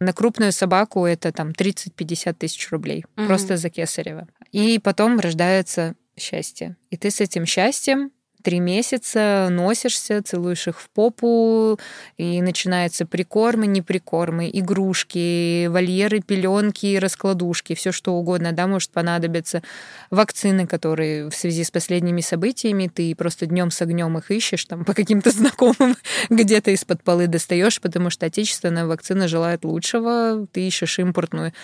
на крупную собаку это там 30-50 тысяч рублей. Угу. Просто за кесарево. И потом рождается счастье. И ты с этим счастьем три месяца носишься, целуешь их в попу, и начинаются прикормы, неприкормы, игрушки, вольеры, пеленки, раскладушки, все что угодно, да, может понадобиться. Вакцины, которые в связи с последними событиями ты просто днем с огнем их ищешь, там по каким-то знакомым где-то из-под полы достаешь, потому что отечественная вакцина желает лучшего, ты ищешь импортную.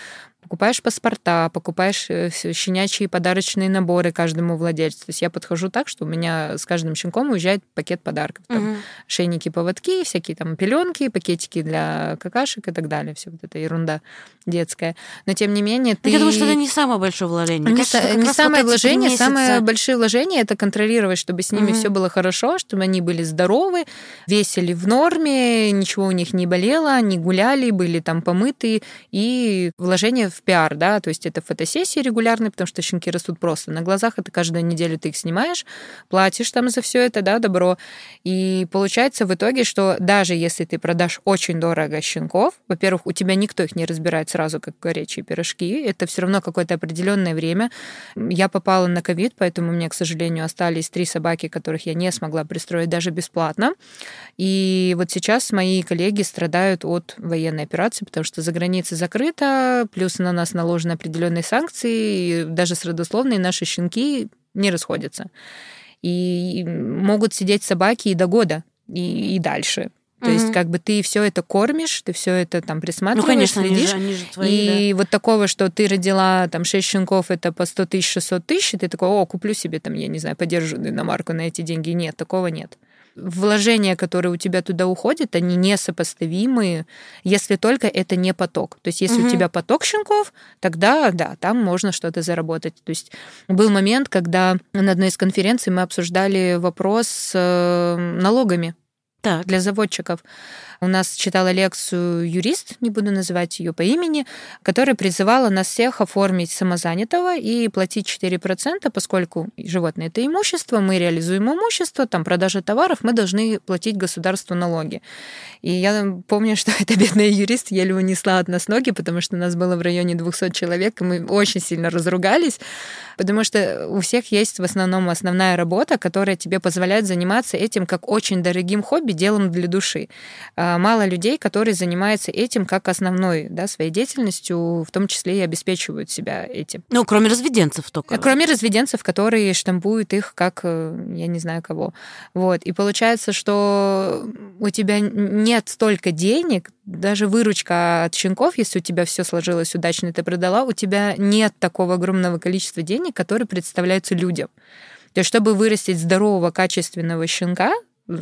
Покупаешь паспорта, покупаешь э, щенячьи подарочные наборы каждому владельцу. То есть я подхожу так, что у меня с каждым щенком уезжает пакет подарков. Там угу. шейники, поводки, всякие там пеленки, пакетики для какашек и так далее. Все вот эта ерунда детская. Но тем не менее ты... Я думаю, что это не самое большое вложение. Не, кажется, не самое вот вложение, месяца... самое большое вложение это контролировать, чтобы с ними угу. все было хорошо, чтобы они были здоровы, весили в норме, ничего у них не болело, они гуляли, были там помыты, и вложение в пиар, да, то есть это фотосессии регулярные, потому что щенки растут просто на глазах, это каждую неделю ты их снимаешь, платишь там за все это, да, добро, и получается в итоге, что даже если ты продашь очень дорого щенков, во-первых, у тебя никто их не разбирает сразу, как горячие пирожки, это все равно какое-то определенное время. Я попала на ковид, поэтому у меня, к сожалению, остались три собаки, которых я не смогла пристроить даже бесплатно, и вот сейчас мои коллеги страдают от военной операции, потому что за границей закрыто, плюс на нас наложены определенные санкции, и даже с родословной наши щенки не расходятся. И могут сидеть собаки и до года, и, и дальше. То угу. есть, как бы ты все это кормишь, ты все это там присматриваешь, ну, конечно, следишь. Они же, они же твои, и да. вот такого, что ты родила там 6 щенков, это по 100 тысяч, 600 тысяч, ты такой, о, куплю себе там, я не знаю, подержу на марку на эти деньги. Нет, такого нет вложения, которые у тебя туда уходят, они несопоставимые, если только это не поток. То есть если угу. у тебя поток щенков, тогда да, там можно что-то заработать. То есть был момент, когда на одной из конференций мы обсуждали вопрос с э, налогами так. для заводчиков. У нас читала лекцию юрист, не буду называть ее по имени, которая призывала нас всех оформить самозанятого и платить 4%, поскольку животное это имущество, мы реализуем имущество, там продажа товаров, мы должны платить государству налоги. И я помню, что эта бедная юрист еле унесла от нас ноги, потому что нас было в районе 200 человек, и мы очень сильно разругались, потому что у всех есть в основном основная работа, которая тебе позволяет заниматься этим как очень дорогим хобби, делом для души. А, мало людей, которые занимаются этим как основной да, своей деятельностью, в том числе и обеспечивают себя этим. Ну, кроме разведенцев только. Кроме разведенцев, которые штампуют их как, э, я не знаю кого. Вот. И получается, что у тебя нет столько денег, даже выручка от щенков, если у тебя все сложилось удачно, ты продала, у тебя нет такого огромного количества денег, которые представляются людям. То есть, чтобы вырастить здорового, качественного щенка,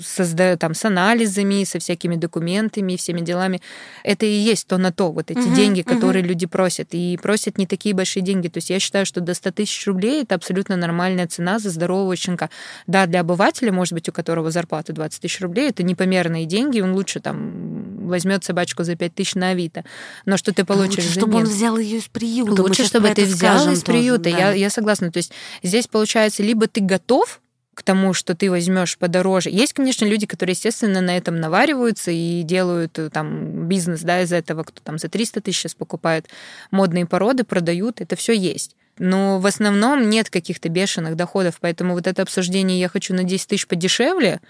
создаю там с анализами, со всякими документами, всеми делами. Это и есть то на то, вот эти угу, деньги, которые угу. люди просят. И просят не такие большие деньги. То есть я считаю, что до 100 тысяч рублей это абсолютно нормальная цена за здорового щенка. Да, для обывателя, может быть, у которого зарплата 20 тысяч рублей, это непомерные деньги, он лучше там возьмет собачку за 5 тысяч на Авито. Но что ты получишь лучше, чтобы он взял ее из приюта. Лучше, чтобы ты взял из приюта. Да. я, я согласна. То есть здесь получается, либо ты готов к тому, что ты возьмешь подороже. Есть, конечно, люди, которые, естественно, на этом навариваются и делают э, там бизнес да, из этого, кто там за 300 тысяч сейчас покупает модные породы, продают, это все есть. Но в основном нет каких-то бешеных доходов, поэтому вот это обсуждение «я хочу на 10 тысяч подешевле»,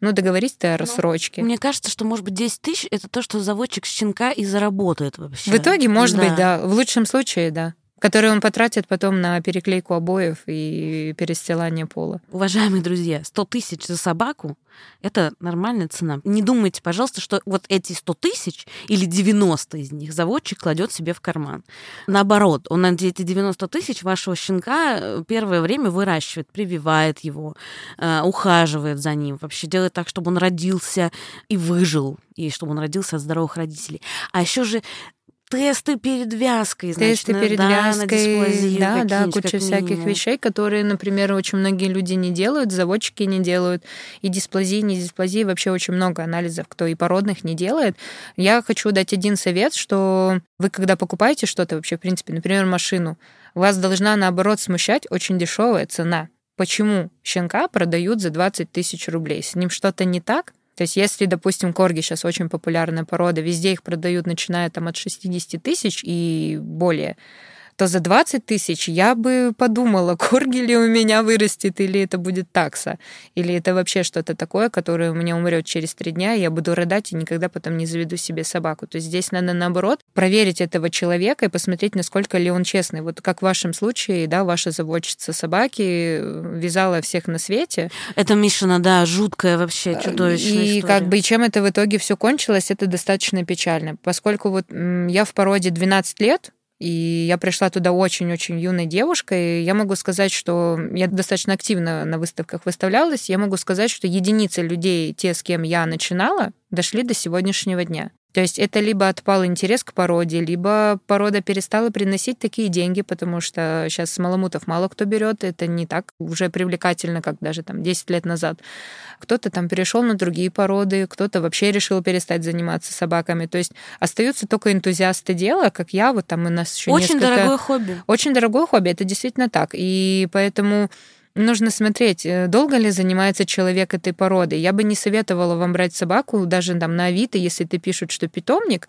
ну, договорись ты о ну, рассрочке. Мне кажется, что, может быть, 10 тысяч — это то, что заводчик щенка и заработает вообще. В итоге, может да. быть, да. В лучшем случае, да которые он потратит потом на переклейку обоев и перестилание пола. Уважаемые друзья, 100 тысяч за собаку — это нормальная цена. Не думайте, пожалуйста, что вот эти 100 тысяч или 90 из них заводчик кладет себе в карман. Наоборот, он эти 90 тысяч вашего щенка э, первое время выращивает, прививает его, э, ухаживает за ним, вообще делает так, чтобы он родился и выжил, и чтобы он родился от здоровых родителей. А еще же тесты перед вязкой, тесты значит, перед да, вязкой, да, да, куча всяких минимум. вещей, которые, например, очень многие люди не делают, заводчики не делают, и дисплазии, не дисплазии, вообще очень много анализов, кто и породных не делает. Я хочу дать один совет, что вы, когда покупаете что-то вообще, в принципе, например, машину, вас должна, наоборот, смущать очень дешевая цена. Почему щенка продают за 20 тысяч рублей? С ним что-то не так? То есть если, допустим, корги сейчас очень популярная порода, везде их продают, начиная там от 60 тысяч и более, то за 20 тысяч я бы подумала, корги ли у меня вырастет, или это будет такса, или это вообще что-то такое, которое у меня умрет через три дня, и я буду рыдать и никогда потом не заведу себе собаку. То есть здесь надо, наоборот, проверить этого человека и посмотреть, насколько ли он честный. Вот как в вашем случае, да, ваша заводчица собаки вязала всех на свете. Это Мишина, да, жуткая вообще, чудовищная И история. как бы и чем это в итоге все кончилось, это достаточно печально, поскольку вот я в породе 12 лет, И я пришла туда очень-очень юной девушкой. Я могу сказать, что я достаточно активно на выставках выставлялась. Я могу сказать, что единицы людей, те, с кем я начинала, дошли до сегодняшнего дня. То есть это либо отпал интерес к породе, либо порода перестала приносить такие деньги, потому что сейчас маламутов мало кто берет, это не так уже привлекательно, как даже там 10 лет назад. Кто-то там перешел на другие породы, кто-то вообще решил перестать заниматься собаками. То есть остаются только энтузиасты дела, как я, вот там у нас еще Очень несколько... дорогое хобби. Очень дорогое хобби, это действительно так. И поэтому Нужно смотреть, э, долго ли занимается человек этой породой. Я бы не советовала вам брать собаку даже там на Авито, если ты пишут, что питомник,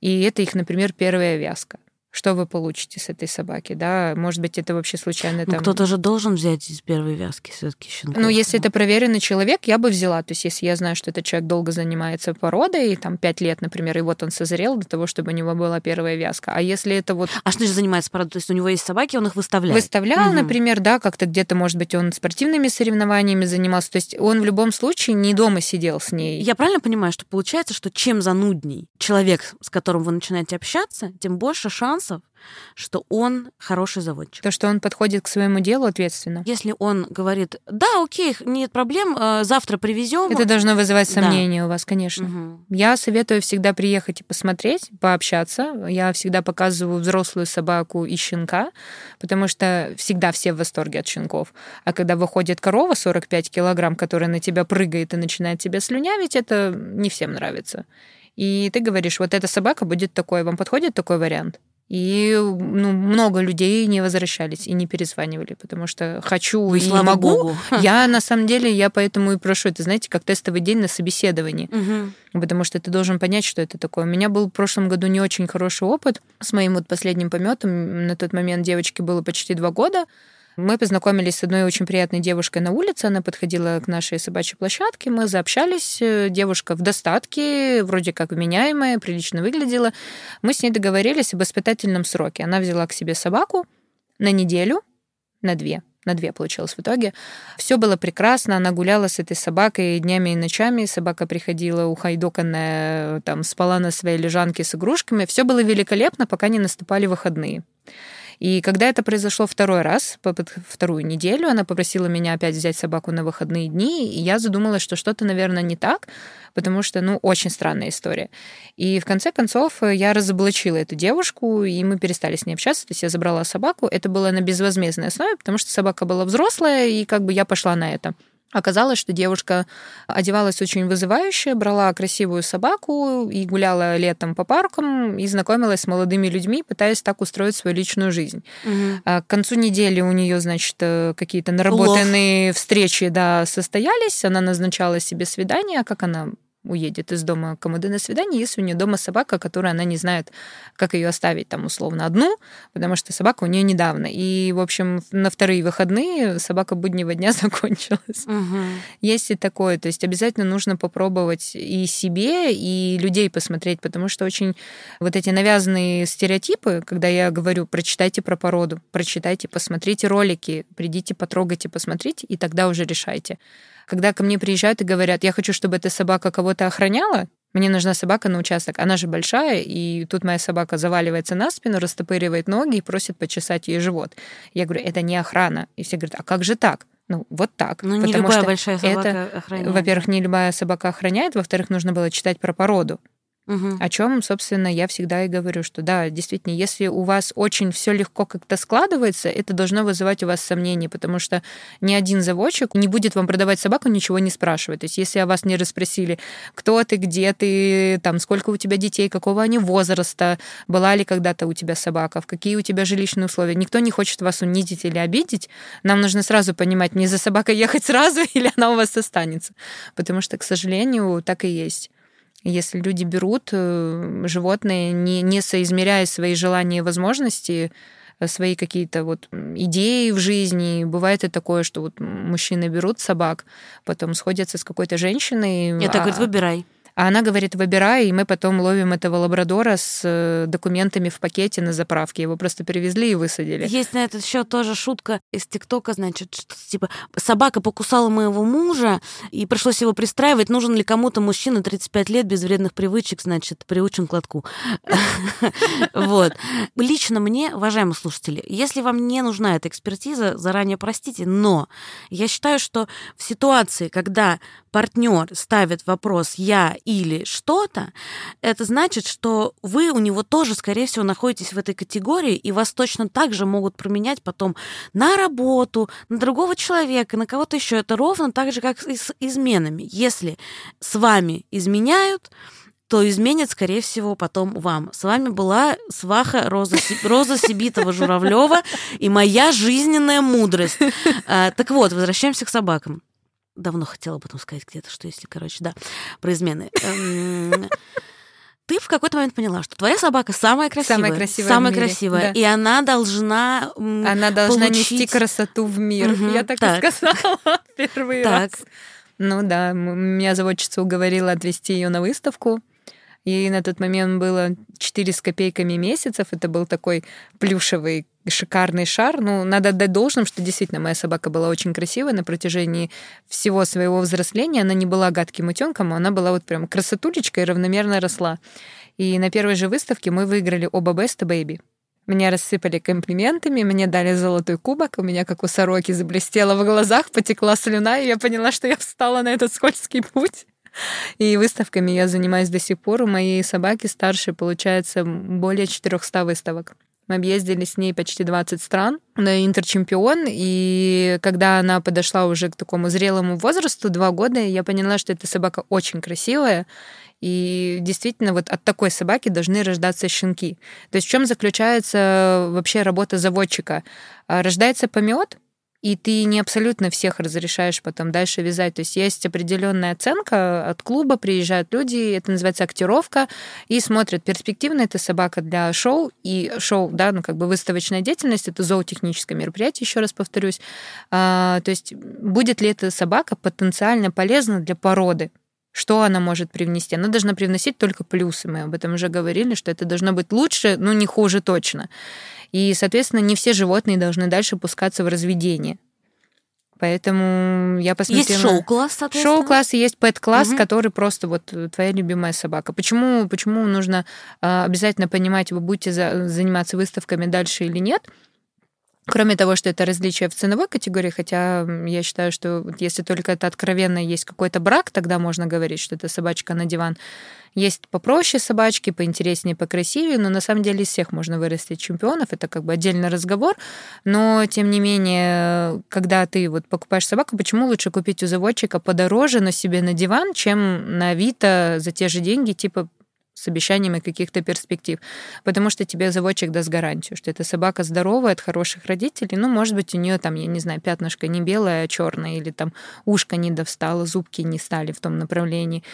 и это их, например, первая вязка что вы получите с этой собаки, да? Может быть, это вообще случайно ну, там... Кто-то же должен взять из первой вязки все таки щенков. Ну, если это проверенный человек, я бы взяла. То есть, если я знаю, что этот человек долго занимается породой, там, пять лет, например, и вот он созрел для того, чтобы у него была первая вязка. А если это вот... А что же занимается породой? То есть, у него есть собаки, он их выставляет? Выставлял, угу. например, да, как-то где-то, может быть, он спортивными соревнованиями занимался. То есть, он в любом случае не дома сидел с ней. Я правильно понимаю, что получается, что чем занудней человек, с которым вы начинаете общаться, тем больше шансов, что он хороший заводчик. То, что он подходит к своему делу ответственно. Если он говорит, да, окей, нет проблем, э, завтра привезем. Это должно вызывать сомнения да. у вас, конечно. Угу. Я советую всегда приехать и посмотреть, пообщаться. Я всегда показываю взрослую собаку и щенка, потому что всегда все в восторге от щенков. А когда выходит корова 45 килограмм, которая на тебя прыгает и начинает тебя слюнявить, это не всем нравится. И ты говоришь, вот эта собака будет такой, вам подходит такой вариант? И ну, много людей не возвращались и не перезванивали, потому что хочу ну, и не могу. Богу. Я на самом деле, я поэтому и прошу, это знаете, как тестовый день на собеседовании. Угу. Потому что ты должен понять, что это такое. У меня был в прошлом году не очень хороший опыт с моим вот последним пометом. На тот момент девочке было почти два года. Мы познакомились с одной очень приятной девушкой на улице. Она подходила к нашей собачьей площадке. Мы заобщались. Девушка в достатке, вроде как вменяемая, прилично выглядела. Мы с ней договорились об испытательном сроке. Она взяла к себе собаку на неделю, на две на две получилось в итоге. Все было прекрасно, она гуляла с этой собакой днями и ночами, собака приходила ухайдоканная, там, спала на своей лежанке с игрушками. Все было великолепно, пока не наступали выходные. И когда это произошло второй раз, вторую неделю, она попросила меня опять взять собаку на выходные дни, и я задумалась, что что-то, наверное, не так, потому что, ну, очень странная история. И в конце концов я разоблачила эту девушку, и мы перестали с ней общаться, то есть я забрала собаку. Это было на безвозмездной основе, потому что собака была взрослая, и как бы я пошла на это. Оказалось, что девушка одевалась очень вызывающе, брала красивую собаку и гуляла летом по паркам и знакомилась с молодыми людьми, пытаясь так устроить свою личную жизнь. Угу. К концу недели у нее, значит, э, какие-то наработанные Лох. встречи да, состоялись. Она назначала себе свидание, а как она уедет из дома кому-то на свидание, если у нее дома собака, которая она не знает, как ее оставить там условно одну, потому что собака у нее недавно. И, в общем, на вторые выходные собака буднего дня закончилась. Угу. Есть и такое. То есть обязательно нужно попробовать и себе, и людей посмотреть, потому что очень вот эти навязанные стереотипы, когда я говорю, прочитайте про породу, прочитайте, посмотрите ролики, придите, потрогайте, посмотрите, и тогда уже решайте. Когда ко мне приезжают и говорят, я хочу, чтобы эта собака кого-то охраняла, мне нужна собака на участок. Она же большая, и тут моя собака заваливается на спину, растопыривает ноги и просит почесать ей живот. Я говорю, это не охрана. И все говорят, а как же так? Ну, вот так. Ну, не любая большая собака это, охраняет. Во-первых, не любая собака охраняет, во-вторых, нужно было читать про породу. Угу. О чем, собственно, я всегда и говорю, что да, действительно, если у вас очень все легко как-то складывается, это должно вызывать у вас сомнения, потому что ни один заводчик не будет вам продавать собаку, ничего не спрашивает. То есть, если о вас не расспросили, кто ты, где ты, там, сколько у тебя детей, какого они возраста, была ли когда-то у тебя собака, в какие у тебя жилищные условия, никто не хочет вас унизить или обидеть. Нам нужно сразу понимать, не за собакой ехать сразу или она у вас останется. Потому что, к сожалению, так и есть. Если люди берут э, животные, не, не соизмеряя свои желания и возможности, э, свои какие-то вот идеи в жизни. Бывает и такое, что вот мужчины берут собак, потом сходятся с какой-то женщиной. Это а, говорит, выбирай. А она говорит, выбирай, и мы потом ловим этого лабрадора с э, документами в пакете на заправке. Его просто привезли и высадили. Есть на этот счет тоже шутка из ТикТока, значит, что типа собака покусала моего мужа, и пришлось его пристраивать. Нужен ли кому-то мужчина 35 лет без вредных привычек, значит, приучен к лотку. Вот. Лично мне, уважаемые слушатели, если вам не нужна эта экспертиза, заранее простите, но я считаю, что в ситуации, когда партнер ставит вопрос «я» или «что-то», это значит, что вы у него тоже, скорее всего, находитесь в этой категории, и вас точно так же могут променять потом на работу, на другого человека, на кого-то еще. Это ровно так же, как и с изменами. Если с вами изменяют, то изменит, скорее всего, потом вам. С вами была сваха Роза, Роза Сибитова-Журавлева и моя жизненная мудрость. А, так вот, возвращаемся к собакам. Давно хотела об этом сказать где-то, что если, короче, да, про измены. Эм, ты в какой-то момент поняла, что твоя собака самая красивая. Самая красивая. Самая красивая. Да. И она должна Она должна получить... нести красоту в мир. Угу, Я так, так. и сказала первый так. раз. Ну да, меня заводчица уговорила отвезти ее на выставку. И на тот момент было 4 с копейками месяцев. Это был такой плюшевый шикарный шар. Ну, надо отдать должным, что действительно моя собака была очень красивая на протяжении всего своего взросления. Она не была гадким утенком, она была вот прям красотулечка и равномерно росла. И на первой же выставке мы выиграли оба Best Baby. Меня рассыпали комплиментами, мне дали золотой кубок, у меня, как у сороки, заблестело в глазах, потекла слюна, и я поняла, что я встала на этот скользкий путь. И выставками я занимаюсь до сих пор. У моей собаки старшей, получается, более 400 выставок. Мы объездили с ней почти 20 стран на интерчемпион, и когда она подошла уже к такому зрелому возрасту, два года, я поняла, что эта собака очень красивая, и действительно вот от такой собаки должны рождаться щенки. То есть в чем заключается вообще работа заводчика? А, рождается помет, и ты не абсолютно всех разрешаешь потом дальше вязать. То есть есть определенная оценка от клуба, приезжают люди, это называется актировка, и смотрят, перспективна эта собака для шоу, и шоу, да, ну как бы выставочная деятельность, это зоотехническое мероприятие, еще раз повторюсь. А, то есть будет ли эта собака потенциально полезна для породы? что она может привнести. Она должна привносить только плюсы. Мы об этом уже говорили, что это должно быть лучше, но не хуже точно. И, соответственно, не все животные должны дальше пускаться в разведение. Поэтому я посмотрела... Есть шоу-класс, соответственно? Шоу-класс и есть пэт-класс, угу. который просто вот твоя любимая собака. Почему, почему нужно э, обязательно понимать, вы будете за, заниматься выставками дальше или нет? Кроме того, что это различие в ценовой категории, хотя я считаю, что если только это откровенно есть какой-то брак, тогда можно говорить, что это собачка на диван. Есть попроще собачки, поинтереснее, покрасивее, но на самом деле из всех можно вырастить чемпионов, это как бы отдельный разговор, но тем не менее, когда ты вот покупаешь собаку, почему лучше купить у заводчика подороже, но себе на диван, чем на Авито за те же деньги, типа с обещаниями каких-то перспектив. Потому что тебе заводчик даст гарантию, что эта собака здоровая от хороших родителей. Ну, может быть, у нее там, я не знаю, пятнышко не белое, а черное, или там ушко не довстало, зубки не стали в том направлении.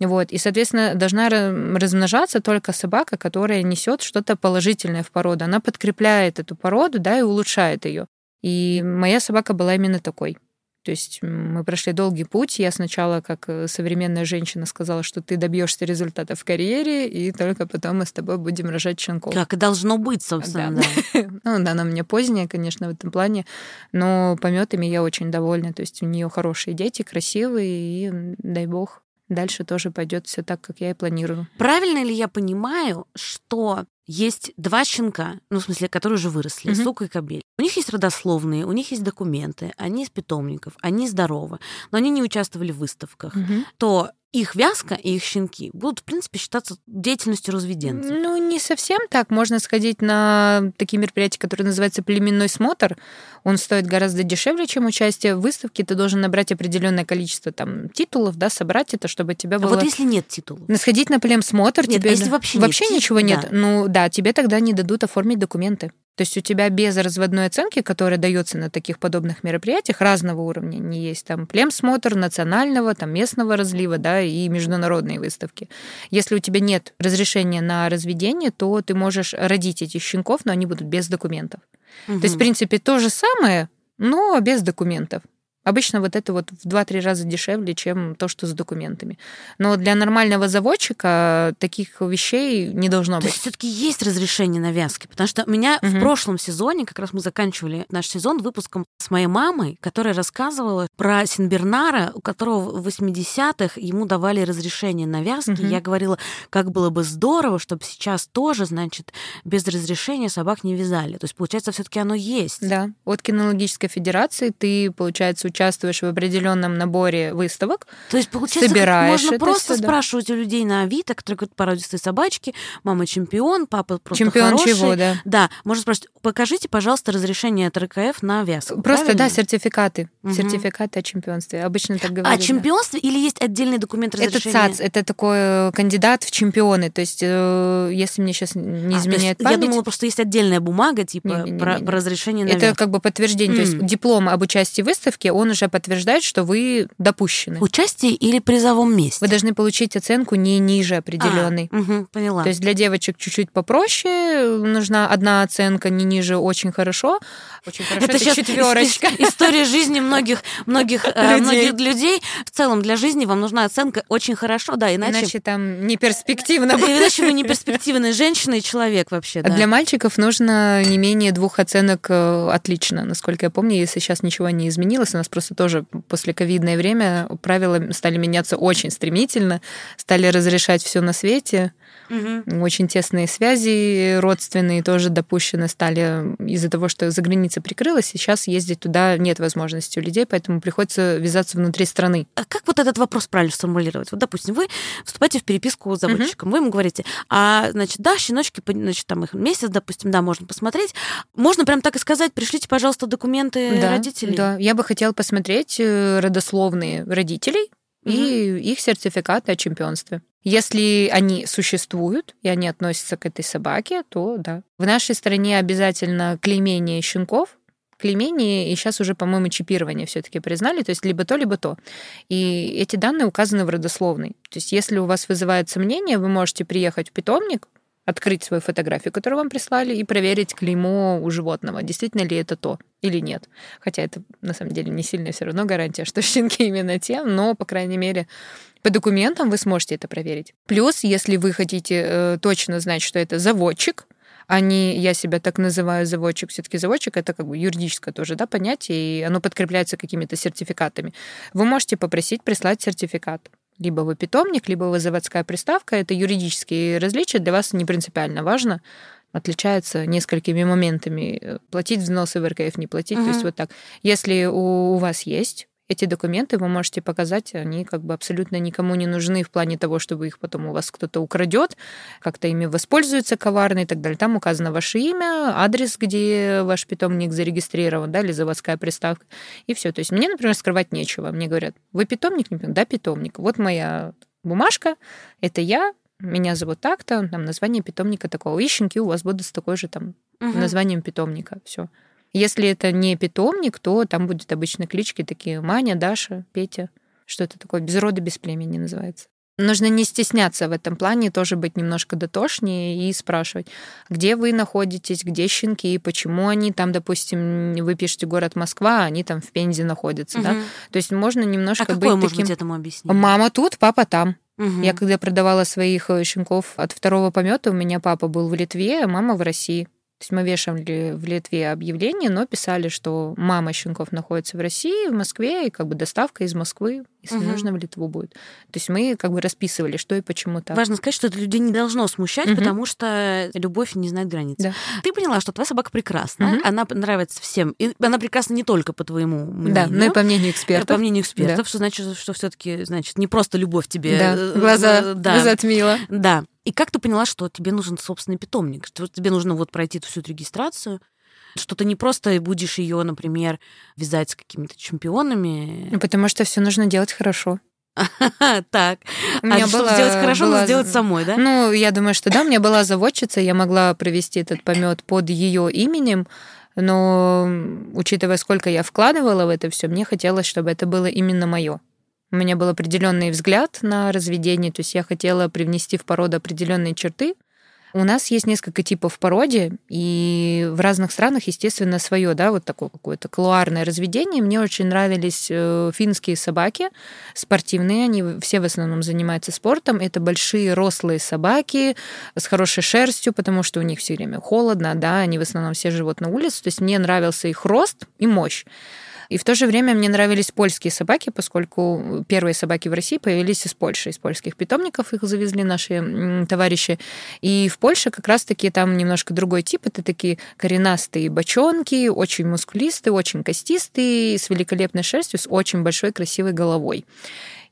Вот. И, соответственно, должна размножаться только собака, которая несет что-то положительное в породу. Она подкрепляет эту породу, да, и улучшает ее. И моя собака была именно такой. То есть мы прошли долгий путь. Я сначала, как э, современная женщина, сказала, что ты добьешься результата в карьере, и только потом мы с тобой будем рожать щенков. Как и должно быть, собственно. Да. да. ну, да, она у меня поздняя, конечно, в этом плане, но пометами я очень довольна. То есть у нее хорошие дети, красивые, и дай бог, дальше тоже пойдет все так, как я и планирую. Правильно ли я понимаю, что есть два щенка, ну, в смысле, которые уже выросли, mm-hmm. сука и кобель. У них есть родословные, у них есть документы, они из питомников, они здоровы, но они не участвовали в выставках, mm-hmm. то их вязка и их щенки будут, в принципе, считаться деятельностью разведенцев. Ну, не совсем так. Можно сходить на такие мероприятия, которые называются племенной смотр. Он стоит гораздо дешевле, чем участие в выставке. Ты должен набрать определенное количество там титулов, да, собрать это, чтобы тебя было... А вот если нет титулов? Сходить на племсмотр... Нет, тебе... а если вообще, вообще нет ничего нет? Да. Ну да, тебе тогда не дадут оформить документы. То есть у тебя без разводной оценки, которая дается на таких подобных мероприятиях разного уровня, не есть там племсмотр национального, там местного разлива, да, и международные выставки. Если у тебя нет разрешения на разведение, то ты можешь родить этих щенков, но они будут без документов. Угу. То есть, в принципе, то же самое, но без документов. Обычно вот это вот в 2-3 раза дешевле, чем то, что с документами. Но для нормального заводчика таких вещей не должно то быть. все-таки есть разрешение на вязки, потому что меня Мгм. в прошлом сезоне, как раз мы заканчивали наш сезон выпуском с моей мамой, которая рассказывала про Синбернара, у которого в 80-х ему давали разрешение на вязки. Мгм. Я говорила, как было бы здорово, чтобы сейчас тоже, значит, без разрешения собак не вязали. То есть, получается, все-таки оно есть. Да, от кинологической федерации ты, получается, участвуешь в определенном наборе выставок. То есть, получается, Собираешь можно это просто да. спрашивать у людей на Авито, которые говорят породистые собачки, мама чемпион, папа просто Чемпион хороший. чего, да? Да, можно спрашивать, покажите, пожалуйста, разрешение от РКФ на вязку. Просто, правильно? да, сертификаты. Мгм. Сертификаты о чемпионстве. Обычно так А говорят. да. чемпионство или есть отдельный документ Это разрешения? ЦАЦ, это такой э, кандидат в чемпионы. То есть, э, если мне сейчас не А, изменяет Я память, думала, просто есть отдельная бумага, типа, Не-не-не-не. про, про разрешение на это вязку. как бы подтверждение. То есть, диплом об участии в выставке, он уже подтверждает, что вы допущены. Участие или призовом месте? Вы должны получить оценку не ниже определенной. А, мгм, поняла. То есть для девочек чуть-чуть попроще, нужна одна оценка не ниже очень хорошо. Очень хорошо это, щас четверочка. ис- история жизни многих, многих, э, Людей. многих людей. В целом для жизни вам нужна оценка очень хорошо, да, иначе, Иначе там не перспективно иначе вы не перспективная женщина и человек вообще, А да. Для мальчиков нужно не менее двух оценок э, отлично, насколько я помню, если сейчас ничего не изменилось. У нас просто тоже после ковидное время правила стали меняться очень стремительно, стали разрешать все на свете. Мгм. Очень тесные связи родственные тоже допущены стали из-за того, что за граница прикрылась. Сейчас ездить туда нет возможности у людей, поэтому приходится вязаться внутри страны. А как вот этот вопрос правильно сформулировать? Вот, допустим, вы вступаете в переписку с заводчиком, вы ему говорите, а, значит, да, щеночки, значит, там их месяц, допустим, да, можно посмотреть. Можно прям так и сказать, пришлите, пожалуйста, документы да, родителей. Да, я бы хотела посмотреть э, родословные родителей и их сертификаты о чемпионстве. Если они существуют и они относятся к этой собаке, то да. В нашей стране обязательно клеймение щенков, клеймение, и сейчас уже, по-моему, чипирование все-таки признали, то есть либо то, либо то. И эти данные указаны в родословной. То есть если у вас вызывает сомнение, вы можете приехать в питомник, открыть свою фотографию, которую вам прислали, и проверить клеймо у животного, действительно ли это то или нет. Хотя это на самом деле не сильно все равно гарантия, что щенки именно те, но, по крайней мере, по документам вы сможете это проверить. Плюс, если вы хотите э, точно знать, что это заводчик, а не я себя так называю заводчик, все-таки заводчик это как бы юридическое тоже да, понятие, и оно подкрепляется какими-то сертификатами. Вы можете попросить прислать сертификат. Либо вы питомник, либо вы заводская приставка. Это юридические различия для вас не принципиально важно. Отличается несколькими моментами. Платить взносы в РКФ, не платить. То есть вот так. Если у, у вас есть эти документы, вы можете показать, они как бы абсолютно никому не нужны в плане того, чтобы их потом у вас кто-то украдет, как-то ими воспользуется коварно и так далее. Там указано ваше имя, адрес, где ваш питомник зарегистрирован, да, или заводская приставка, и все. То есть мне, например, скрывать нечего. Мне говорят, вы питомник? Да, питомник. Вот моя бумажка, это я, меня зовут так-то, там название питомника такого. И щенки у вас будут с такой же там Мгм. названием питомника. Все. Если это не питомник, то там будет обычно клички такие Маня, Даша, Петя. Что-то такое без рода, без племени называется. Нужно не стесняться в этом плане, тоже быть немножко дотошнее и спрашивать, где вы находитесь, где щенки, почему они там, допустим, вы пишете город Москва, а они там в Пензе находятся, да? Мгм. То есть можно немножко А какое быть может таким... быть этому объяснение? Мама тут, папа там. Мгм. Я когда продавала своих э, щенков от второго помета, у меня папа был в Литве, а мама в России. То есть мы вешали в Литве объявление, но писали, что мама щенков находится в России, в Москве, и как бы доставка из Москвы, если Мгм. нужно, в Литву будет. То есть мы как бы расписывали, что и почему так. Важно сказать, что это людей не должно смущать, Мгм. потому что любовь не знает границ. Да. Ты поняла, что твоя собака прекрасна, Мгм. она нравится всем. И она прекрасна не только по твоему мнению, Да, ну и по мнению экспертов. по мнению экспертов, Да. что значит, что все-таки, значит, не просто любовь тебе. Да, э, глаза э, да, затмила. да. И как ты поняла, что тебе нужен собственный питомник? Что тебе нужно вот пройти всю эту регистрацию? Что ты не просто будешь ее, например, вязать с какими-то чемпионами. Ну, Потому что все нужно делать хорошо. Так. У меня а чтобы сделать хорошо, была- надо сделать самой, да? Ну, я думаю, что да, у меня была заводчица, я могла провести этот помет под ее именем, но учитывая, сколько я вкладывала в это все, мне хотелось, чтобы это было именно мое. У меня был определенный взгляд на разведение, то есть я хотела привнести в породу определенные черты, У нас есть несколько типов породи, и в разных странах, естественно, свое, да, вот такое какое-то клуарное разведение. Мне очень нравились э, финские собаки, спортивные, они все в основном занимаются спортом. Это большие рослые собаки с хорошей шерстью, потому что у них все время холодно, да, они в основном все живут на улице. То есть мне нравился их рост и мощь. И в то же время мне нравились польские собаки, поскольку первые собаки в России появились из Польши, из польских питомников их завезли наши товарищи. И в Польше как раз-таки там немножко другой тип. Это такие коренастые бочонки, очень мускулистые, очень костистые, с великолепной шерстью, с очень большой красивой головой.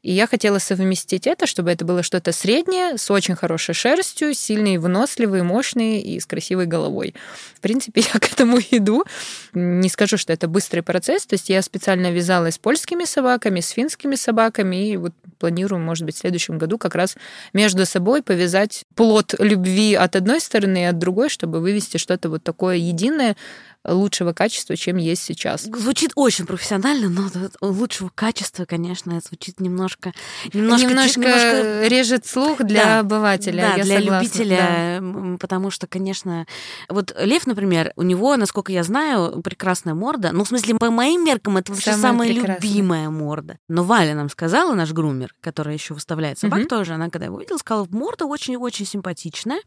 И я хотела совместить это, чтобы это было что-то среднее, с очень хорошей шерстью, сильный, выносливый, мощный и с красивой головой. В принципе, я к этому иду. Не скажу, что это быстрый процесс. То есть я специально вязалась с польскими собаками, с финскими собаками, и вот планирую, может быть, в следующем году как раз между собой повязать плод любви от одной стороны и от другой, чтобы вывести что-то вот такое единое, лучшего качества, чем есть сейчас. Звучит очень профессионально, но лучшего качества, конечно, звучит немножко... Немножко, немножко, немножко... режет слух для да, обывателя. Да, я для согласна, любителя, да. потому что, конечно... Вот Лев, например, у него, насколько я знаю, прекрасная морда. Ну, в смысле, по моим меркам, это вообще самая, самая любимая морда. Но Валя нам сказала, наш грумер, которая еще выставляет собак угу. тоже, она когда его видела, сказала, морда очень-очень симпатичная,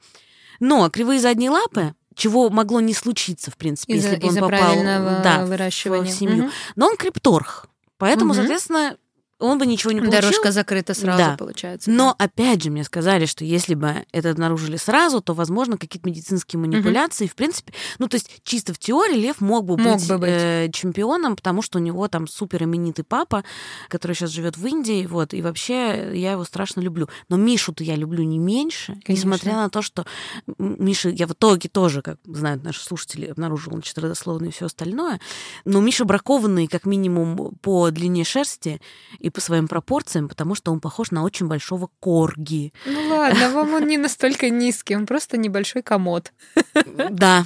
но кривые задние лапы чего могло не случиться, в принципе, из-за, если бы он попал да, выращивания. в, семью. Угу. Но он крипторх. Поэтому, угу. соответственно, он бы ничего не получил. Дорожка закрыта сразу, да. получается. Но да. опять же мне сказали, что если бы это обнаружили сразу, то, возможно, какие-то медицинские манипуляции. Угу. В принципе, ну, то есть чисто в теории Лев мог бы мог быть, бы быть. Э, чемпионом, потому что у него там супер именитый папа, который сейчас живет в Индии, вот, и вообще я его страшно люблю. Но Мишу-то я люблю не меньше, Конечно. несмотря на то, что Миша, я в итоге тоже, как знают наши слушатели, обнаружила значит, родословно и все остальное, но Миша бракованный как минимум по длине шерсти и по своим пропорциям, потому что он похож на очень большого корги. Ну ладно, вам он не настолько низкий, он просто небольшой комод. Да,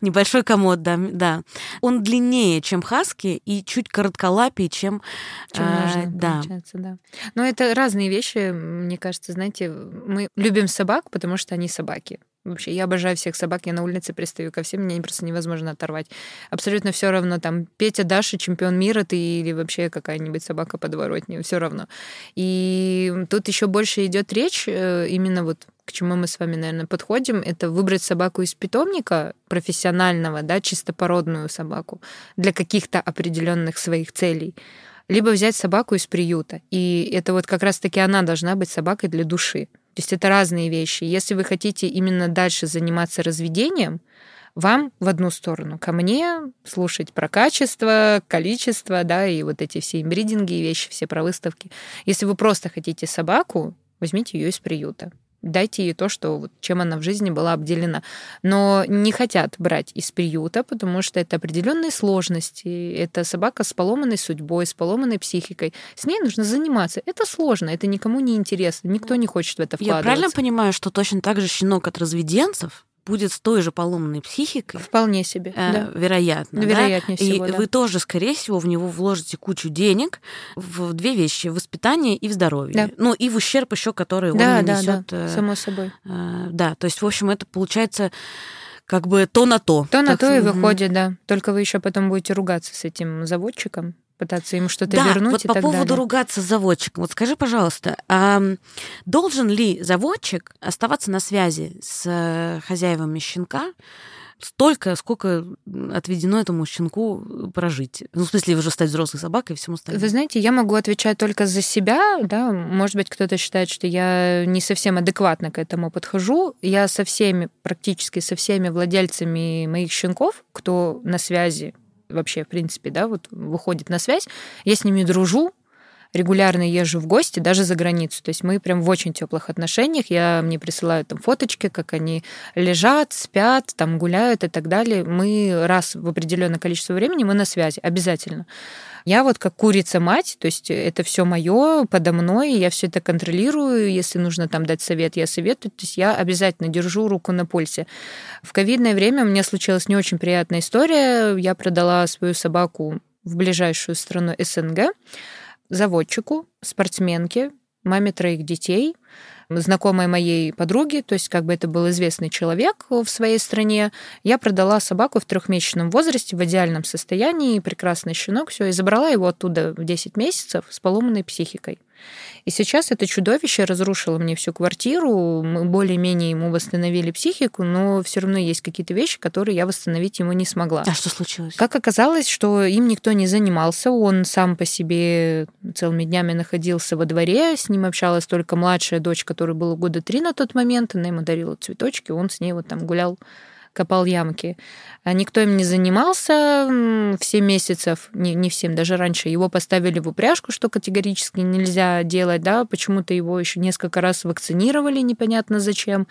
небольшой комод, да, да. Он длиннее, чем хаски, и чуть коротколапее, чем... Чем нужно, да. получается, да. Но это разные вещи, мне кажется, знаете, мы любим собак, потому что они собаки. Вообще, я обожаю всех собак, я на улице пристаю ко всем, мне просто невозможно оторвать. Абсолютно все равно, там, Петя Даша, чемпион мира ты или вообще какая-нибудь собака подворотня, все равно. И тут еще больше идет речь э, именно вот к чему мы с вами, наверное, подходим, это выбрать собаку из питомника профессионального, да, чистопородную собаку для каких-то определенных своих целей, либо взять собаку из приюта. И это вот как раз-таки она должна быть собакой для души. То есть это разные вещи. Если вы хотите именно дальше заниматься разведением, вам в одну сторону, ко мне слушать про качество, количество, да, и вот эти все имбридинги вещи, все про выставки. Если вы просто хотите собаку, возьмите ее из приюта дайте ей то, что вот, чем она в жизни была обделена. Но не хотят брать из приюта, потому что это определенные сложности. Это собака с поломанной судьбой, с поломанной психикой. С ней нужно заниматься. Это сложно, это никому не интересно, никто не хочет в это вкладываться. Я правильно понимаю, что точно так же щенок от разведенцев будет с той же поломанной психикой. Вполне себе, э, да. Вероятно. Вероятнее да? всего, И да. вы тоже, скорее всего, в него вложите кучу денег в две вещи: в воспитание и в здоровье. Да. Ну, и в ущерб еще, который да, он да, несет. Да, само собой. Э, да, то есть, в общем, это получается как бы то на то. То на то и выходит, да. Только вы еще потом будете ругаться с этим заводчиком, пытаться ему что-то да, вернуть. Вот и по так поводу далее. ругаться с заводчиком. Вот скажи, пожалуйста, а должен ли заводчик оставаться на связи с э, хозяевами щенка столько, сколько отведено этому щенку прожить. Ну, в смысле, уже стать взрослой собакой и всему остальному. Вы знаете, я могу отвечать только за себя, да, может быть, кто-то считает, что я не совсем адекватно к этому подхожу. Я со всеми, практически со всеми владельцами моих щенков, кто на связи вообще, в принципе, да, вот выходит на связь, я с ними дружу, регулярно езжу в гости, даже за границу. То есть мы прям в очень теплых отношениях. Я мне присылают там фоточки, как они лежат, спят, там гуляют и так далее. Мы раз в определенное количество времени мы на связи обязательно. Я вот как курица-мать, то есть это все мое подо мной, я все это контролирую, если нужно там дать совет, я советую, то есть я обязательно держу руку на пульсе. В ковидное время у меня случилась не очень приятная история, я продала свою собаку в ближайшую страну СНГ, заводчику, спортсменке, маме троих детей. знакомой моей подруги, то есть как бы это был известный человек в своей стране. Я продала собаку в трехмесячном возрасте в идеальном состоянии, прекрасный щенок, все, и забрала его оттуда в 10 месяцев с поломанной психикой. И сейчас это чудовище разрушило мне всю квартиру, мы более-менее ему восстановили психику, но все равно есть какие-то вещи, которые я восстановить ему не смогла. А что случилось? Как оказалось, что им никто не занимался, он сам по себе целыми днями находился во дворе, с ним общалась только младшая дочь, которой было года три на тот момент, она ему дарила цветочки, он с ней вот там гулял копал ямки. А никто им не занимался в 7 месяцев, не, не в 7, даже раньше. Его поставили в упряжку, что категорически нельзя делать, да, почему-то его еще несколько раз вакцинировали, непонятно зачем.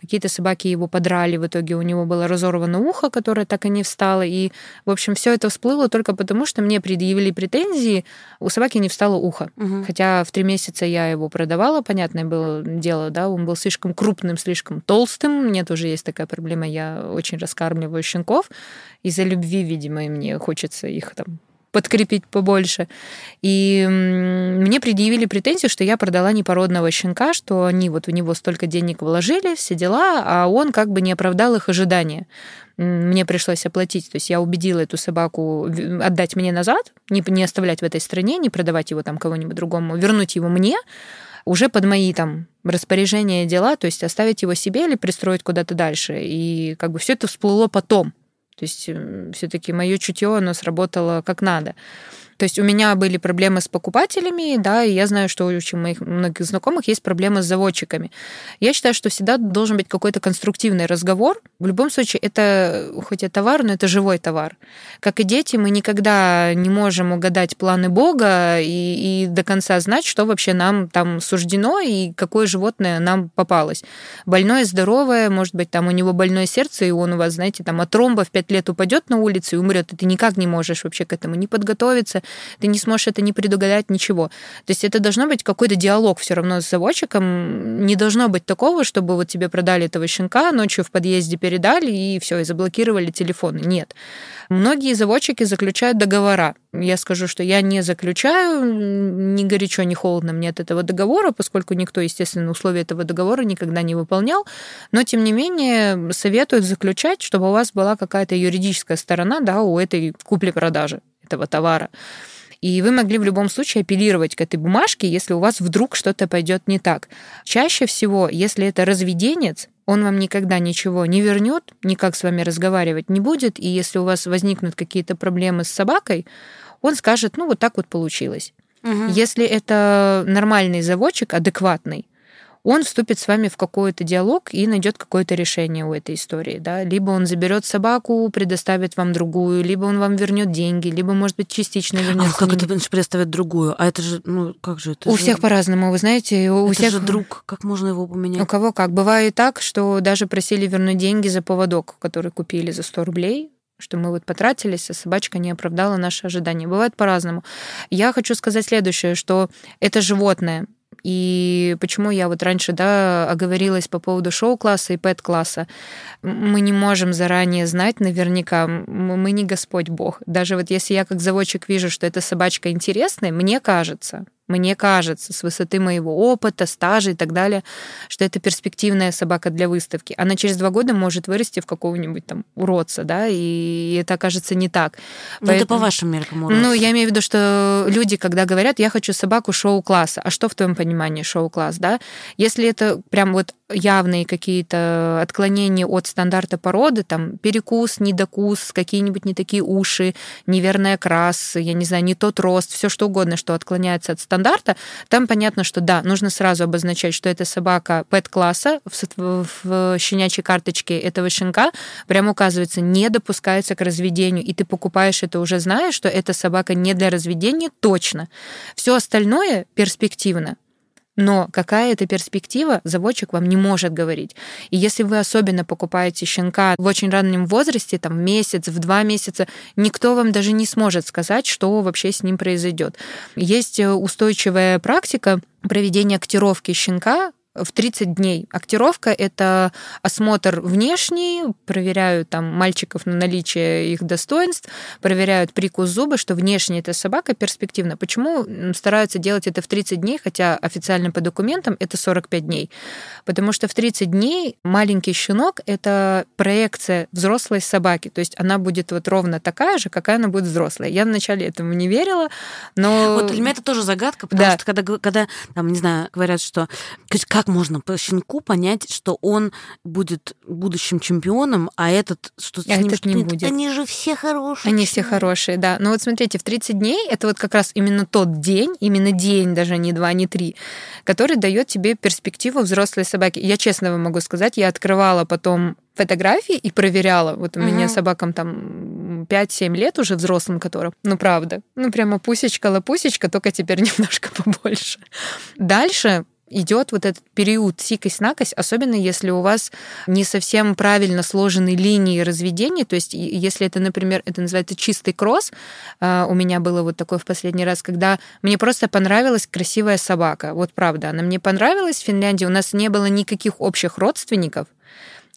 Какие-то собаки его подрали, в итоге у него было разорвано ухо, которое так и не встало. И, в общем, все это всплыло только потому, что мне предъявили претензии, у собаки не встало ухо. Угу. Хотя в три месяца я его продавала, понятное было дело, да, он был слишком крупным, слишком толстым. Мне тоже есть такая проблема, я очень раскармливаю щенков. Из-за любви, видимо, и мне хочется их там подкрепить побольше. И мне предъявили претензию, что я продала непородного щенка, что они вот в него столько денег вложили, все дела, а он как бы не оправдал их ожидания. Мне пришлось оплатить, то есть я убедила эту собаку отдать мне назад, не, не оставлять в этой стране, не продавать его там кого-нибудь другому, вернуть его мне, уже под мои там распоряжения дела, то есть оставить его себе или пристроить куда-то дальше. И как бы все это всплыло потом. То есть все-таки мое чутье, оно сработало как надо. То есть у меня были проблемы с покупателями, да, и я знаю, что у очень моих многих знакомых есть проблемы с заводчиками. Я считаю, что всегда должен быть какой-то конструктивный разговор. В любом случае, это хоть и товар, но это живой товар. Как и дети, мы никогда не можем угадать планы Бога и, и до конца знать, что вообще нам там суждено и какое животное нам попалось. Больное, здоровое, может быть, там у него больное сердце, и он у вас, знаете, там от тромба в пять лет упадет на улицу и умрет, и ты никак не можешь вообще к этому не подготовиться, ты не сможешь это не предугадать, ничего. То есть это должно быть какой-то диалог все равно с заводчиком. Не должно быть такого, чтобы вот тебе продали этого щенка, ночью в подъезде передали, и все, и заблокировали телефоны. Нет. Многие заводчики заключают договора. Я скажу, что я не заключаю ни горячо, ни холодно мне от этого договора, поскольку никто, естественно, условия этого договора никогда не выполнял. Но, тем не менее, советуют заключать, чтобы у вас была какая-то юридическая сторона да, у этой купли-продажи этого товара. И вы могли в любом случае апеллировать к этой бумажке, если у вас вдруг что-то пойдет не так. Чаще всего, если это разведенец, он вам никогда ничего не вернет, никак с вами разговаривать не будет, и если у вас возникнут какие-то проблемы с собакой, он скажет, ну вот так вот получилось. Угу. Если это нормальный заводчик, адекватный, он вступит с вами в какой-то диалог и найдет какое-то решение у этой истории. Да? Либо он заберет собаку, предоставит вам другую, либо он вам вернет деньги, либо, может быть, частично вернет. А как это предоставит другую? А это же, ну, как же это? У же... всех по-разному, вы знаете. У это всех... же друг, как можно его поменять? У кого как. Бывает так, что даже просили вернуть деньги за поводок, который купили за 100 рублей, что мы вот потратились, а собачка не оправдала наши ожидания. Бывает по-разному. Я хочу сказать следующее, что это животное, и почему я вот раньше, да, оговорилась по поводу шоу-класса и пэт-класса. Мы не можем заранее знать наверняка, мы не Господь Бог. Даже вот если я как заводчик вижу, что эта собачка интересная, мне кажется, мне кажется, с высоты моего опыта, стажа и так далее, что это перспективная собака для выставки. Она через два года может вырасти в какого-нибудь там уродца, да, и это окажется не так. Ну, Поэтому... это по вашим меркам уродца. Ну, я имею в виду, что люди, когда говорят, я хочу собаку шоу-класса, а что в твоем понимании шоу-класс, да? Если это прям вот явные какие-то отклонения от стандарта породы, там перекус, недокус, какие-нибудь не такие уши, неверный окрас, я не знаю, не тот рост, все что угодно, что отклоняется от стандарта, там понятно, что да, нужно сразу обозначать, что это собака пэт-класса, в, в щенячьей карточке этого щенка прям указывается, не допускается к разведению, и ты покупаешь это уже зная, что эта собака не для разведения точно. Все остальное перспективно. Но какая это перспектива, заводчик вам не может говорить. И если вы особенно покупаете щенка в очень раннем возрасте, там месяц, в два месяца, никто вам даже не сможет сказать, что вообще с ним произойдет. Есть э, устойчивая практика проведения актировки щенка в 30 дней. Актировка — это осмотр внешний, проверяют там мальчиков на наличие их достоинств, проверяют прикус зуба, что внешне эта собака перспективна. Почему стараются делать это в 30 дней, хотя официально по документам это 45 дней? Потому что в 30 дней маленький щенок — это проекция взрослой собаки, то есть она будет вот ровно такая же, какая она будет взрослая. Я вначале этому не верила, но... Вот для меня это тоже загадка, потому да. что когда, когда там, не знаю, говорят, что как можно по щенку понять, что он будет будущим чемпионом, а этот что а с ним этот не будет. Они же все хорошие. Они все хорошие, да. Но вот смотрите, в 30 дней это вот как раз именно тот день, именно день, даже не два, не три, который дает тебе перспективу взрослой собаки. Я честно вам могу сказать, я открывала потом фотографии и проверяла. Вот у угу. меня собакам там 5-7 лет уже взрослым которым. Ну, правда. Ну, прямо пусечка-лопусечка, только теперь немножко побольше. Дальше идет вот этот период сикость-накость, особенно если у вас не совсем правильно сложены линии разведения, то есть если это, например, это называется чистый кросс, а, у меня было вот такое в последний раз, когда мне просто понравилась красивая собака, вот правда, она мне понравилась. В Финляндии, у нас не было никаких общих родственников,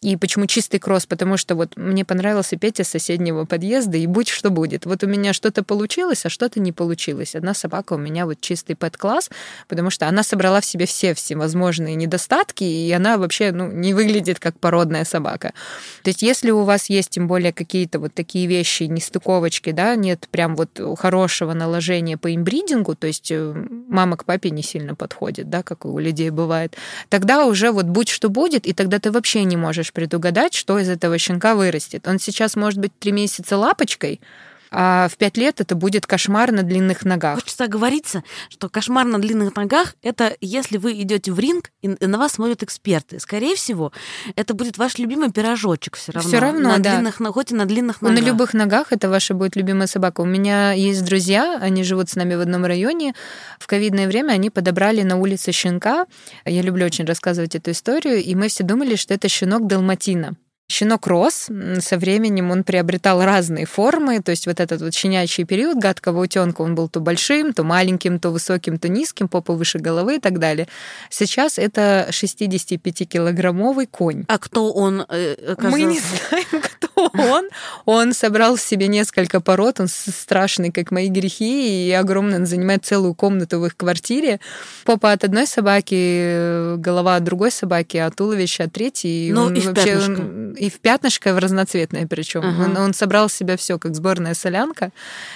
и почему чистый кросс? Потому что вот мне понравился Петя с соседнего подъезда, и будь что будет. Вот у меня что-то получилось, а что-то не получилось. Одна собака у меня вот чистый пэт-класс, потому что она собрала в себе все всевозможные недостатки, и она вообще ну, не выглядит как породная собака. То есть если у вас есть тем более какие-то вот такие вещи, нестыковочки, да, нет прям вот хорошего наложения по имбридингу, то есть э, мама к папе не сильно подходит, да, как у людей бывает, тогда уже вот будь что будет, и тогда ты вообще не можешь предугадать, что из этого щенка вырастет. Он сейчас может быть три месяца лапочкой, а в пять лет это будет кошмар на длинных ногах. Хочется говорится, что кошмар на длинных ногах это если вы идете в ринг и на вас смотрят эксперты. Скорее всего, это будет ваш любимый пирожочек все равно. Все равно, на да. Длинных, хоть и на длинных ногах. На любых ногах это ваша будет любимая собака. У меня есть друзья, они живут с нами в одном районе. В ковидное время они подобрали на улице щенка. Я люблю очень рассказывать эту историю, и мы все думали, что это щенок Далматина. Щенок рос, со временем он приобретал разные формы, то есть вот этот вот щенячий период гадкого утенка, он был то большим, то маленьким, то высоким, то низким, попа выше головы и так далее. Сейчас это 65-килограммовый конь. А кто он? Э, Мы не знаем, кто он. Он собрал в себе несколько пород, он страшный, как мои грехи, и огромный, он занимает целую комнату в их квартире. Попа от одной собаки, голова от другой собаки, а туловище от третьей. Ну, и вообще, в и в пятнышко, в разноцветное причем. Uh-huh. Он, он собрал в себя все, как сборная солянка.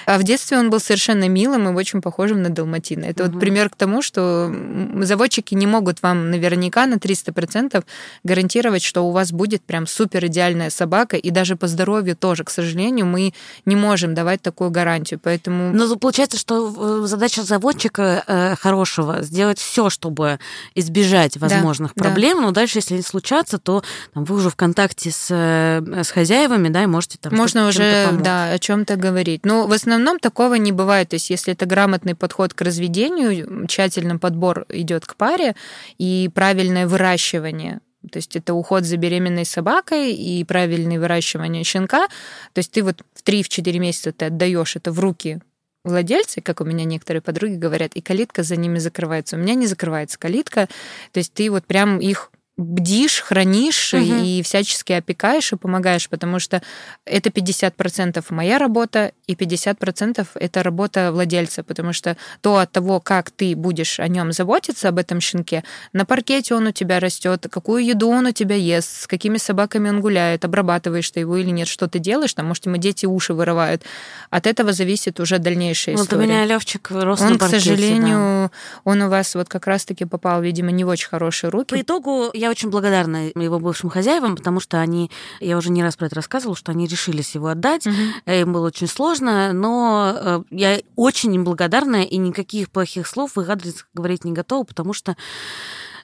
А в детстве он был совершенно милым и очень похожим на далматина. Это uh-huh. вот пример к тому, что заводчики не могут вам наверняка на 300% гарантировать, что у вас будет прям супер идеальная собака, и даже по здоровью тоже, к сожалению, мы не можем давать такую гарантию. Поэтому... Но получается, что задача заводчика э, хорошего сделать все, чтобы избежать возможных да, проблем. Да. Но дальше, если они случатся, то там, вы уже в контакте с, э, с хозяевами, да, и можете там Можно уже, помочь. да, о чем-то говорить. Но в основном такого не бывает. То есть, если это грамотный подход к разведению, тщательный подбор идет к паре и правильное выращивание то есть это уход за беременной собакой и правильное выращивание щенка. То есть ты вот в 3-4 месяца ты отдаешь это в руки владельцы, как у меня некоторые подруги говорят, и калитка за ними закрывается. У меня не закрывается калитка, то есть ты вот прям их бдишь, хранишь угу. и всячески опекаешь и помогаешь, потому что это 50% моя работа и 50% это работа владельца, потому что то от того, как ты будешь о нем заботиться, об этом щенке, на паркете он у тебя растет, какую еду он у тебя ест, с какими собаками он гуляет, обрабатываешь ты его или нет, что ты делаешь, там, может, ему дети уши вырывают. От этого зависит уже дальнейшая вот история. Вот у меня Левчик рос Он, на паркете, к сожалению, да. он у вас вот как раз-таки попал, видимо, не в очень хорошие руки. По итогу я очень благодарна его бывшим хозяевам, потому что они, я уже не раз про это рассказывала, что они решились его отдать. Угу. Им было очень сложно, но э, я очень им благодарна, и никаких плохих слов в их адрес говорить не готова, потому что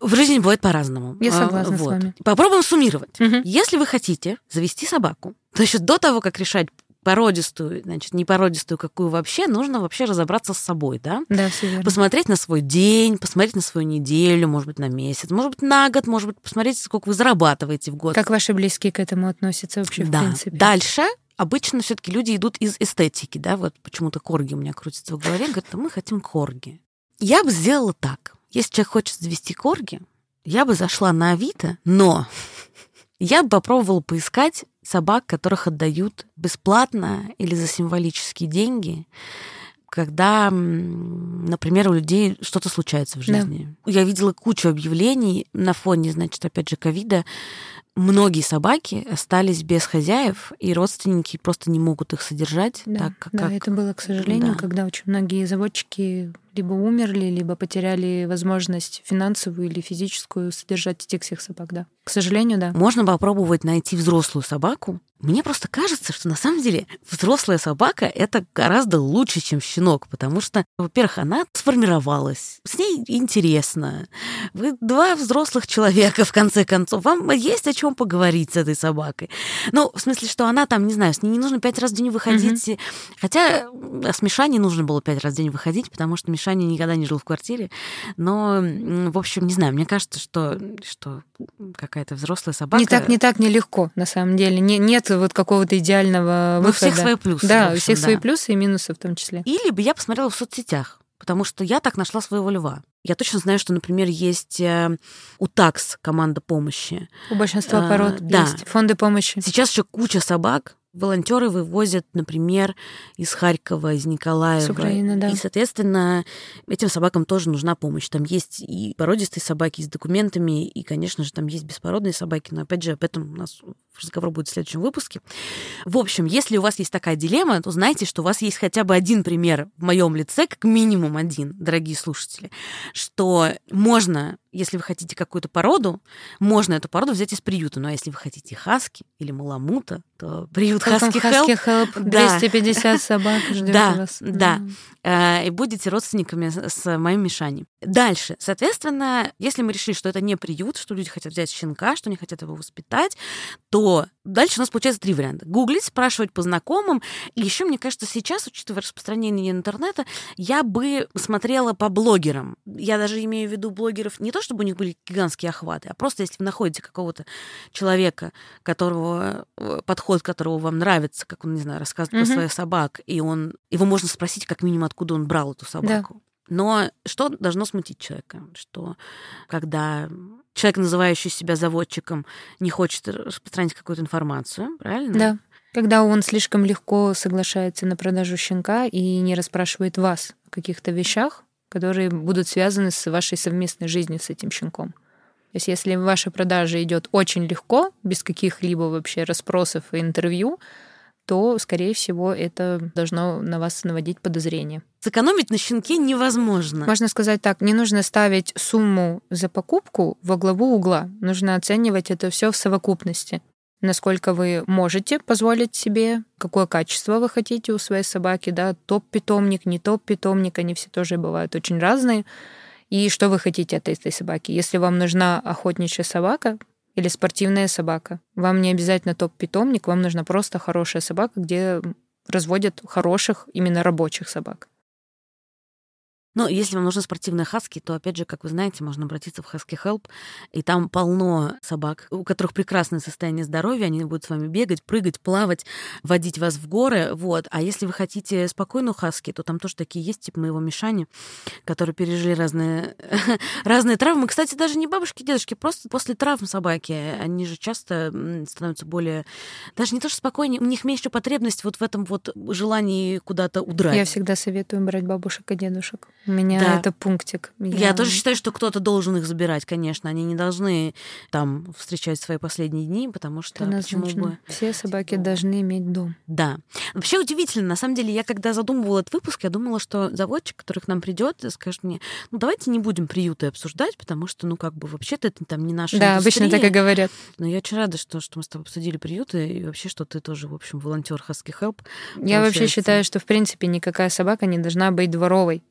в жизни бывает по-разному. Я согласна вот. с вами. Попробуем суммировать. Угу. Если вы хотите завести собаку, то еще до того, как решать породистую, значит, не породистую, какую вообще, нужно вообще разобраться с собой, да? Да, все верно. Посмотреть на свой день, посмотреть на свою неделю, может быть, на месяц, может быть, на год, может быть, посмотреть, сколько вы зарабатываете в год. Как ваши близкие к этому относятся вообще, да. в принципе? Дальше обычно все-таки люди идут из эстетики, да, вот почему-то корги у меня крутится в голове, говорят, мы хотим корги. Я бы сделала так. Если человек хочет завести корги, я бы зашла на Авито, но я бы попробовала поискать собак, которых отдают бесплатно или за символические деньги, когда, например, у людей что-то случается в жизни. Да. Я видела кучу объявлений на фоне, значит, опять же, ковида, многие собаки остались без хозяев, и родственники просто не могут их содержать. Да, так, как, да это было, к сожалению, да. когда очень многие заводчики либо умерли, либо потеряли возможность финансовую или физическую содержать этих всех собак, да. К сожалению, да. Можно попробовать найти взрослую собаку. Мне просто кажется, что на самом деле взрослая собака — это гораздо лучше, чем щенок, потому что, во-первых, она сформировалась, с ней интересно. Вы два взрослых человека, в конце концов. Вам есть о чем поговорить с этой собакой. Ну, в смысле, что она там, не знаю, с ней не нужно пять раз в день выходить. Mm-hmm. Хотя с Мишаней нужно было пять раз в день выходить, потому что Мишаня никогда не жил в квартире. Но, в общем, не знаю, мне кажется, что, что какая-то взрослая собака... Не так, не так нелегко, на самом деле. Не, нет вот какого-то идеального выхода. У всех свои плюсы. Да, общем, у всех да. свои плюсы и минусы в том числе. Или бы я посмотрела в соцсетях, потому что я так нашла своего льва. Я точно знаю, что, например, есть э, у ТАКС команда помощи. У большинства пород а, есть да. фонды помощи. Сейчас еще куча собак, волонтеры вывозят, например, из Харькова, из Николаева. С Украины, да. И, соответственно, этим собакам тоже нужна помощь. Там есть и породистые собаки с документами, и, конечно же, там есть беспородные собаки, но, опять же, об этом у нас разговор будет в следующем выпуске. В общем, если у вас есть такая дилемма, то знайте, что у вас есть хотя бы один пример в моем лице, как минимум один, дорогие слушатели, что можно если вы хотите какую-то породу, можно эту породу взять из приюта. Но если вы хотите хаски или маламута, то приют Хаски Help. Help 250 да. собак ждет да, вас. Да, да. И будете родственниками с моим Мишаней. Дальше. Соответственно, если мы решили, что это не приют, что люди хотят взять щенка, что они хотят его воспитать, то дальше у нас получается три варианта. Гуглить, спрашивать по знакомым. И еще, мне кажется, сейчас, учитывая распространение интернета, я бы смотрела по блогерам. Я даже имею в виду блогеров не то, чтобы у них были гигантские охваты, а просто если вы находите какого-то человека, которого э, подход которого вам нравится, как он, не знаю, рассказывает mm-hmm. про своих собак, и он его можно спросить как минимум, откуда он брал эту собаку. Да. Но что должно смутить человека? Что когда человек, называющий себя заводчиком, не хочет распространять какую-то информацию, правильно? Да. Когда он слишком легко соглашается на продажу щенка и не расспрашивает вас о каких-то вещах, которые будут связаны с вашей совместной жизнью с этим щенком. То есть если ваша продажа идет очень легко, без каких-либо вообще расспросов и интервью, то, скорее всего, это должно на вас наводить подозрение. Сэкономить на щенке невозможно. Можно сказать так, не нужно ставить сумму за покупку во главу угла. Нужно оценивать это все в совокупности насколько вы можете позволить себе, какое качество вы хотите у своей собаки, да, топ-питомник, не топ-питомник, они все тоже бывают очень разные, и что вы хотите от этой собаки. Если вам нужна охотничья собака или спортивная собака, вам не обязательно топ-питомник, вам нужна просто хорошая собака, где разводят хороших именно рабочих собак. Но если вам нужны спортивные хаски, то, опять же, как вы знаете, можно обратиться в Husky Help, и там полно собак, у которых прекрасное состояние здоровья, они будут с вами бегать, прыгать, плавать, водить вас в горы, вот. А если вы хотите спокойную хаски, то там тоже такие есть, типа моего Мишани, которые пережили разные, разные травмы. Кстати, даже не бабушки, дедушки, просто после травм собаки, они же часто становятся более, даже не то, что спокойнее, у них меньше потребность вот в этом вот желании куда-то удрать. Я всегда советую брать бабушек и дедушек. У меня да. это пунктик. Я... Я тоже считаю, что кто-то должен их забирать, конечно. Они не должны там встречать свои последние дни, потому что это почему бы... Все собаки должны иметь дом. Да. Вообще удивительно. На самом деле, я когда задумывала этот выпуск, я думала, что заводчик, который к нам придет, скажет мне, ну давайте не будем приюты обсуждать, потому что, ну как бы вообще-то это там не наша Да, индустрия. обычно так и говорят. Но я очень рада, что, что мы с тобой обсудили приюты, и вообще, что ты тоже, в общем, волонтер Husky Help. Я получается. вообще считаю, что, в принципе, никакая собака не должна быть дворовой.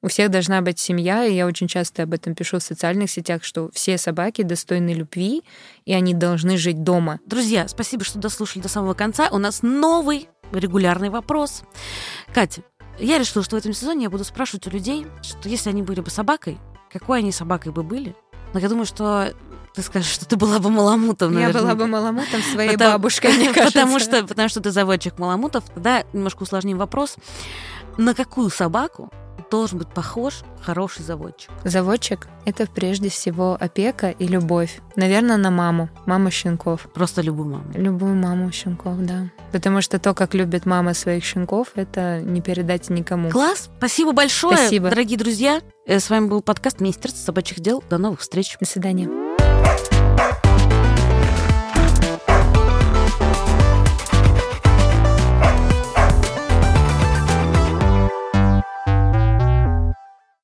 У всех должна быть семья, и я очень часто об этом пишу в социальных сетях, что все собаки достойны любви, и они должны жить дома. Друзья, спасибо, что дослушали до самого конца. У нас новый регулярный вопрос. Катя, я решила, что в этом сезоне я буду спрашивать у людей, что если они были бы собакой, какой они собакой бы были. Но я думаю, что ты скажешь, что ты была бы маламутом, наверное. Я была бы маламутом своей потому, бабушкой, мне кажется. Потому что, потому что ты заводчик маламутов. Тогда немножко усложним вопрос. На какую собаку должен быть похож хороший заводчик? Заводчик — это прежде всего опека и любовь. Наверное, на маму, маму щенков. Просто любую маму. Любую маму щенков, да. Потому что то, как любит мама своих щенков, это не передать никому. Класс! Спасибо большое, Спасибо. дорогие друзья. Э, С вами был подкаст Министерство собачьих дел. До новых встреч. До свидания.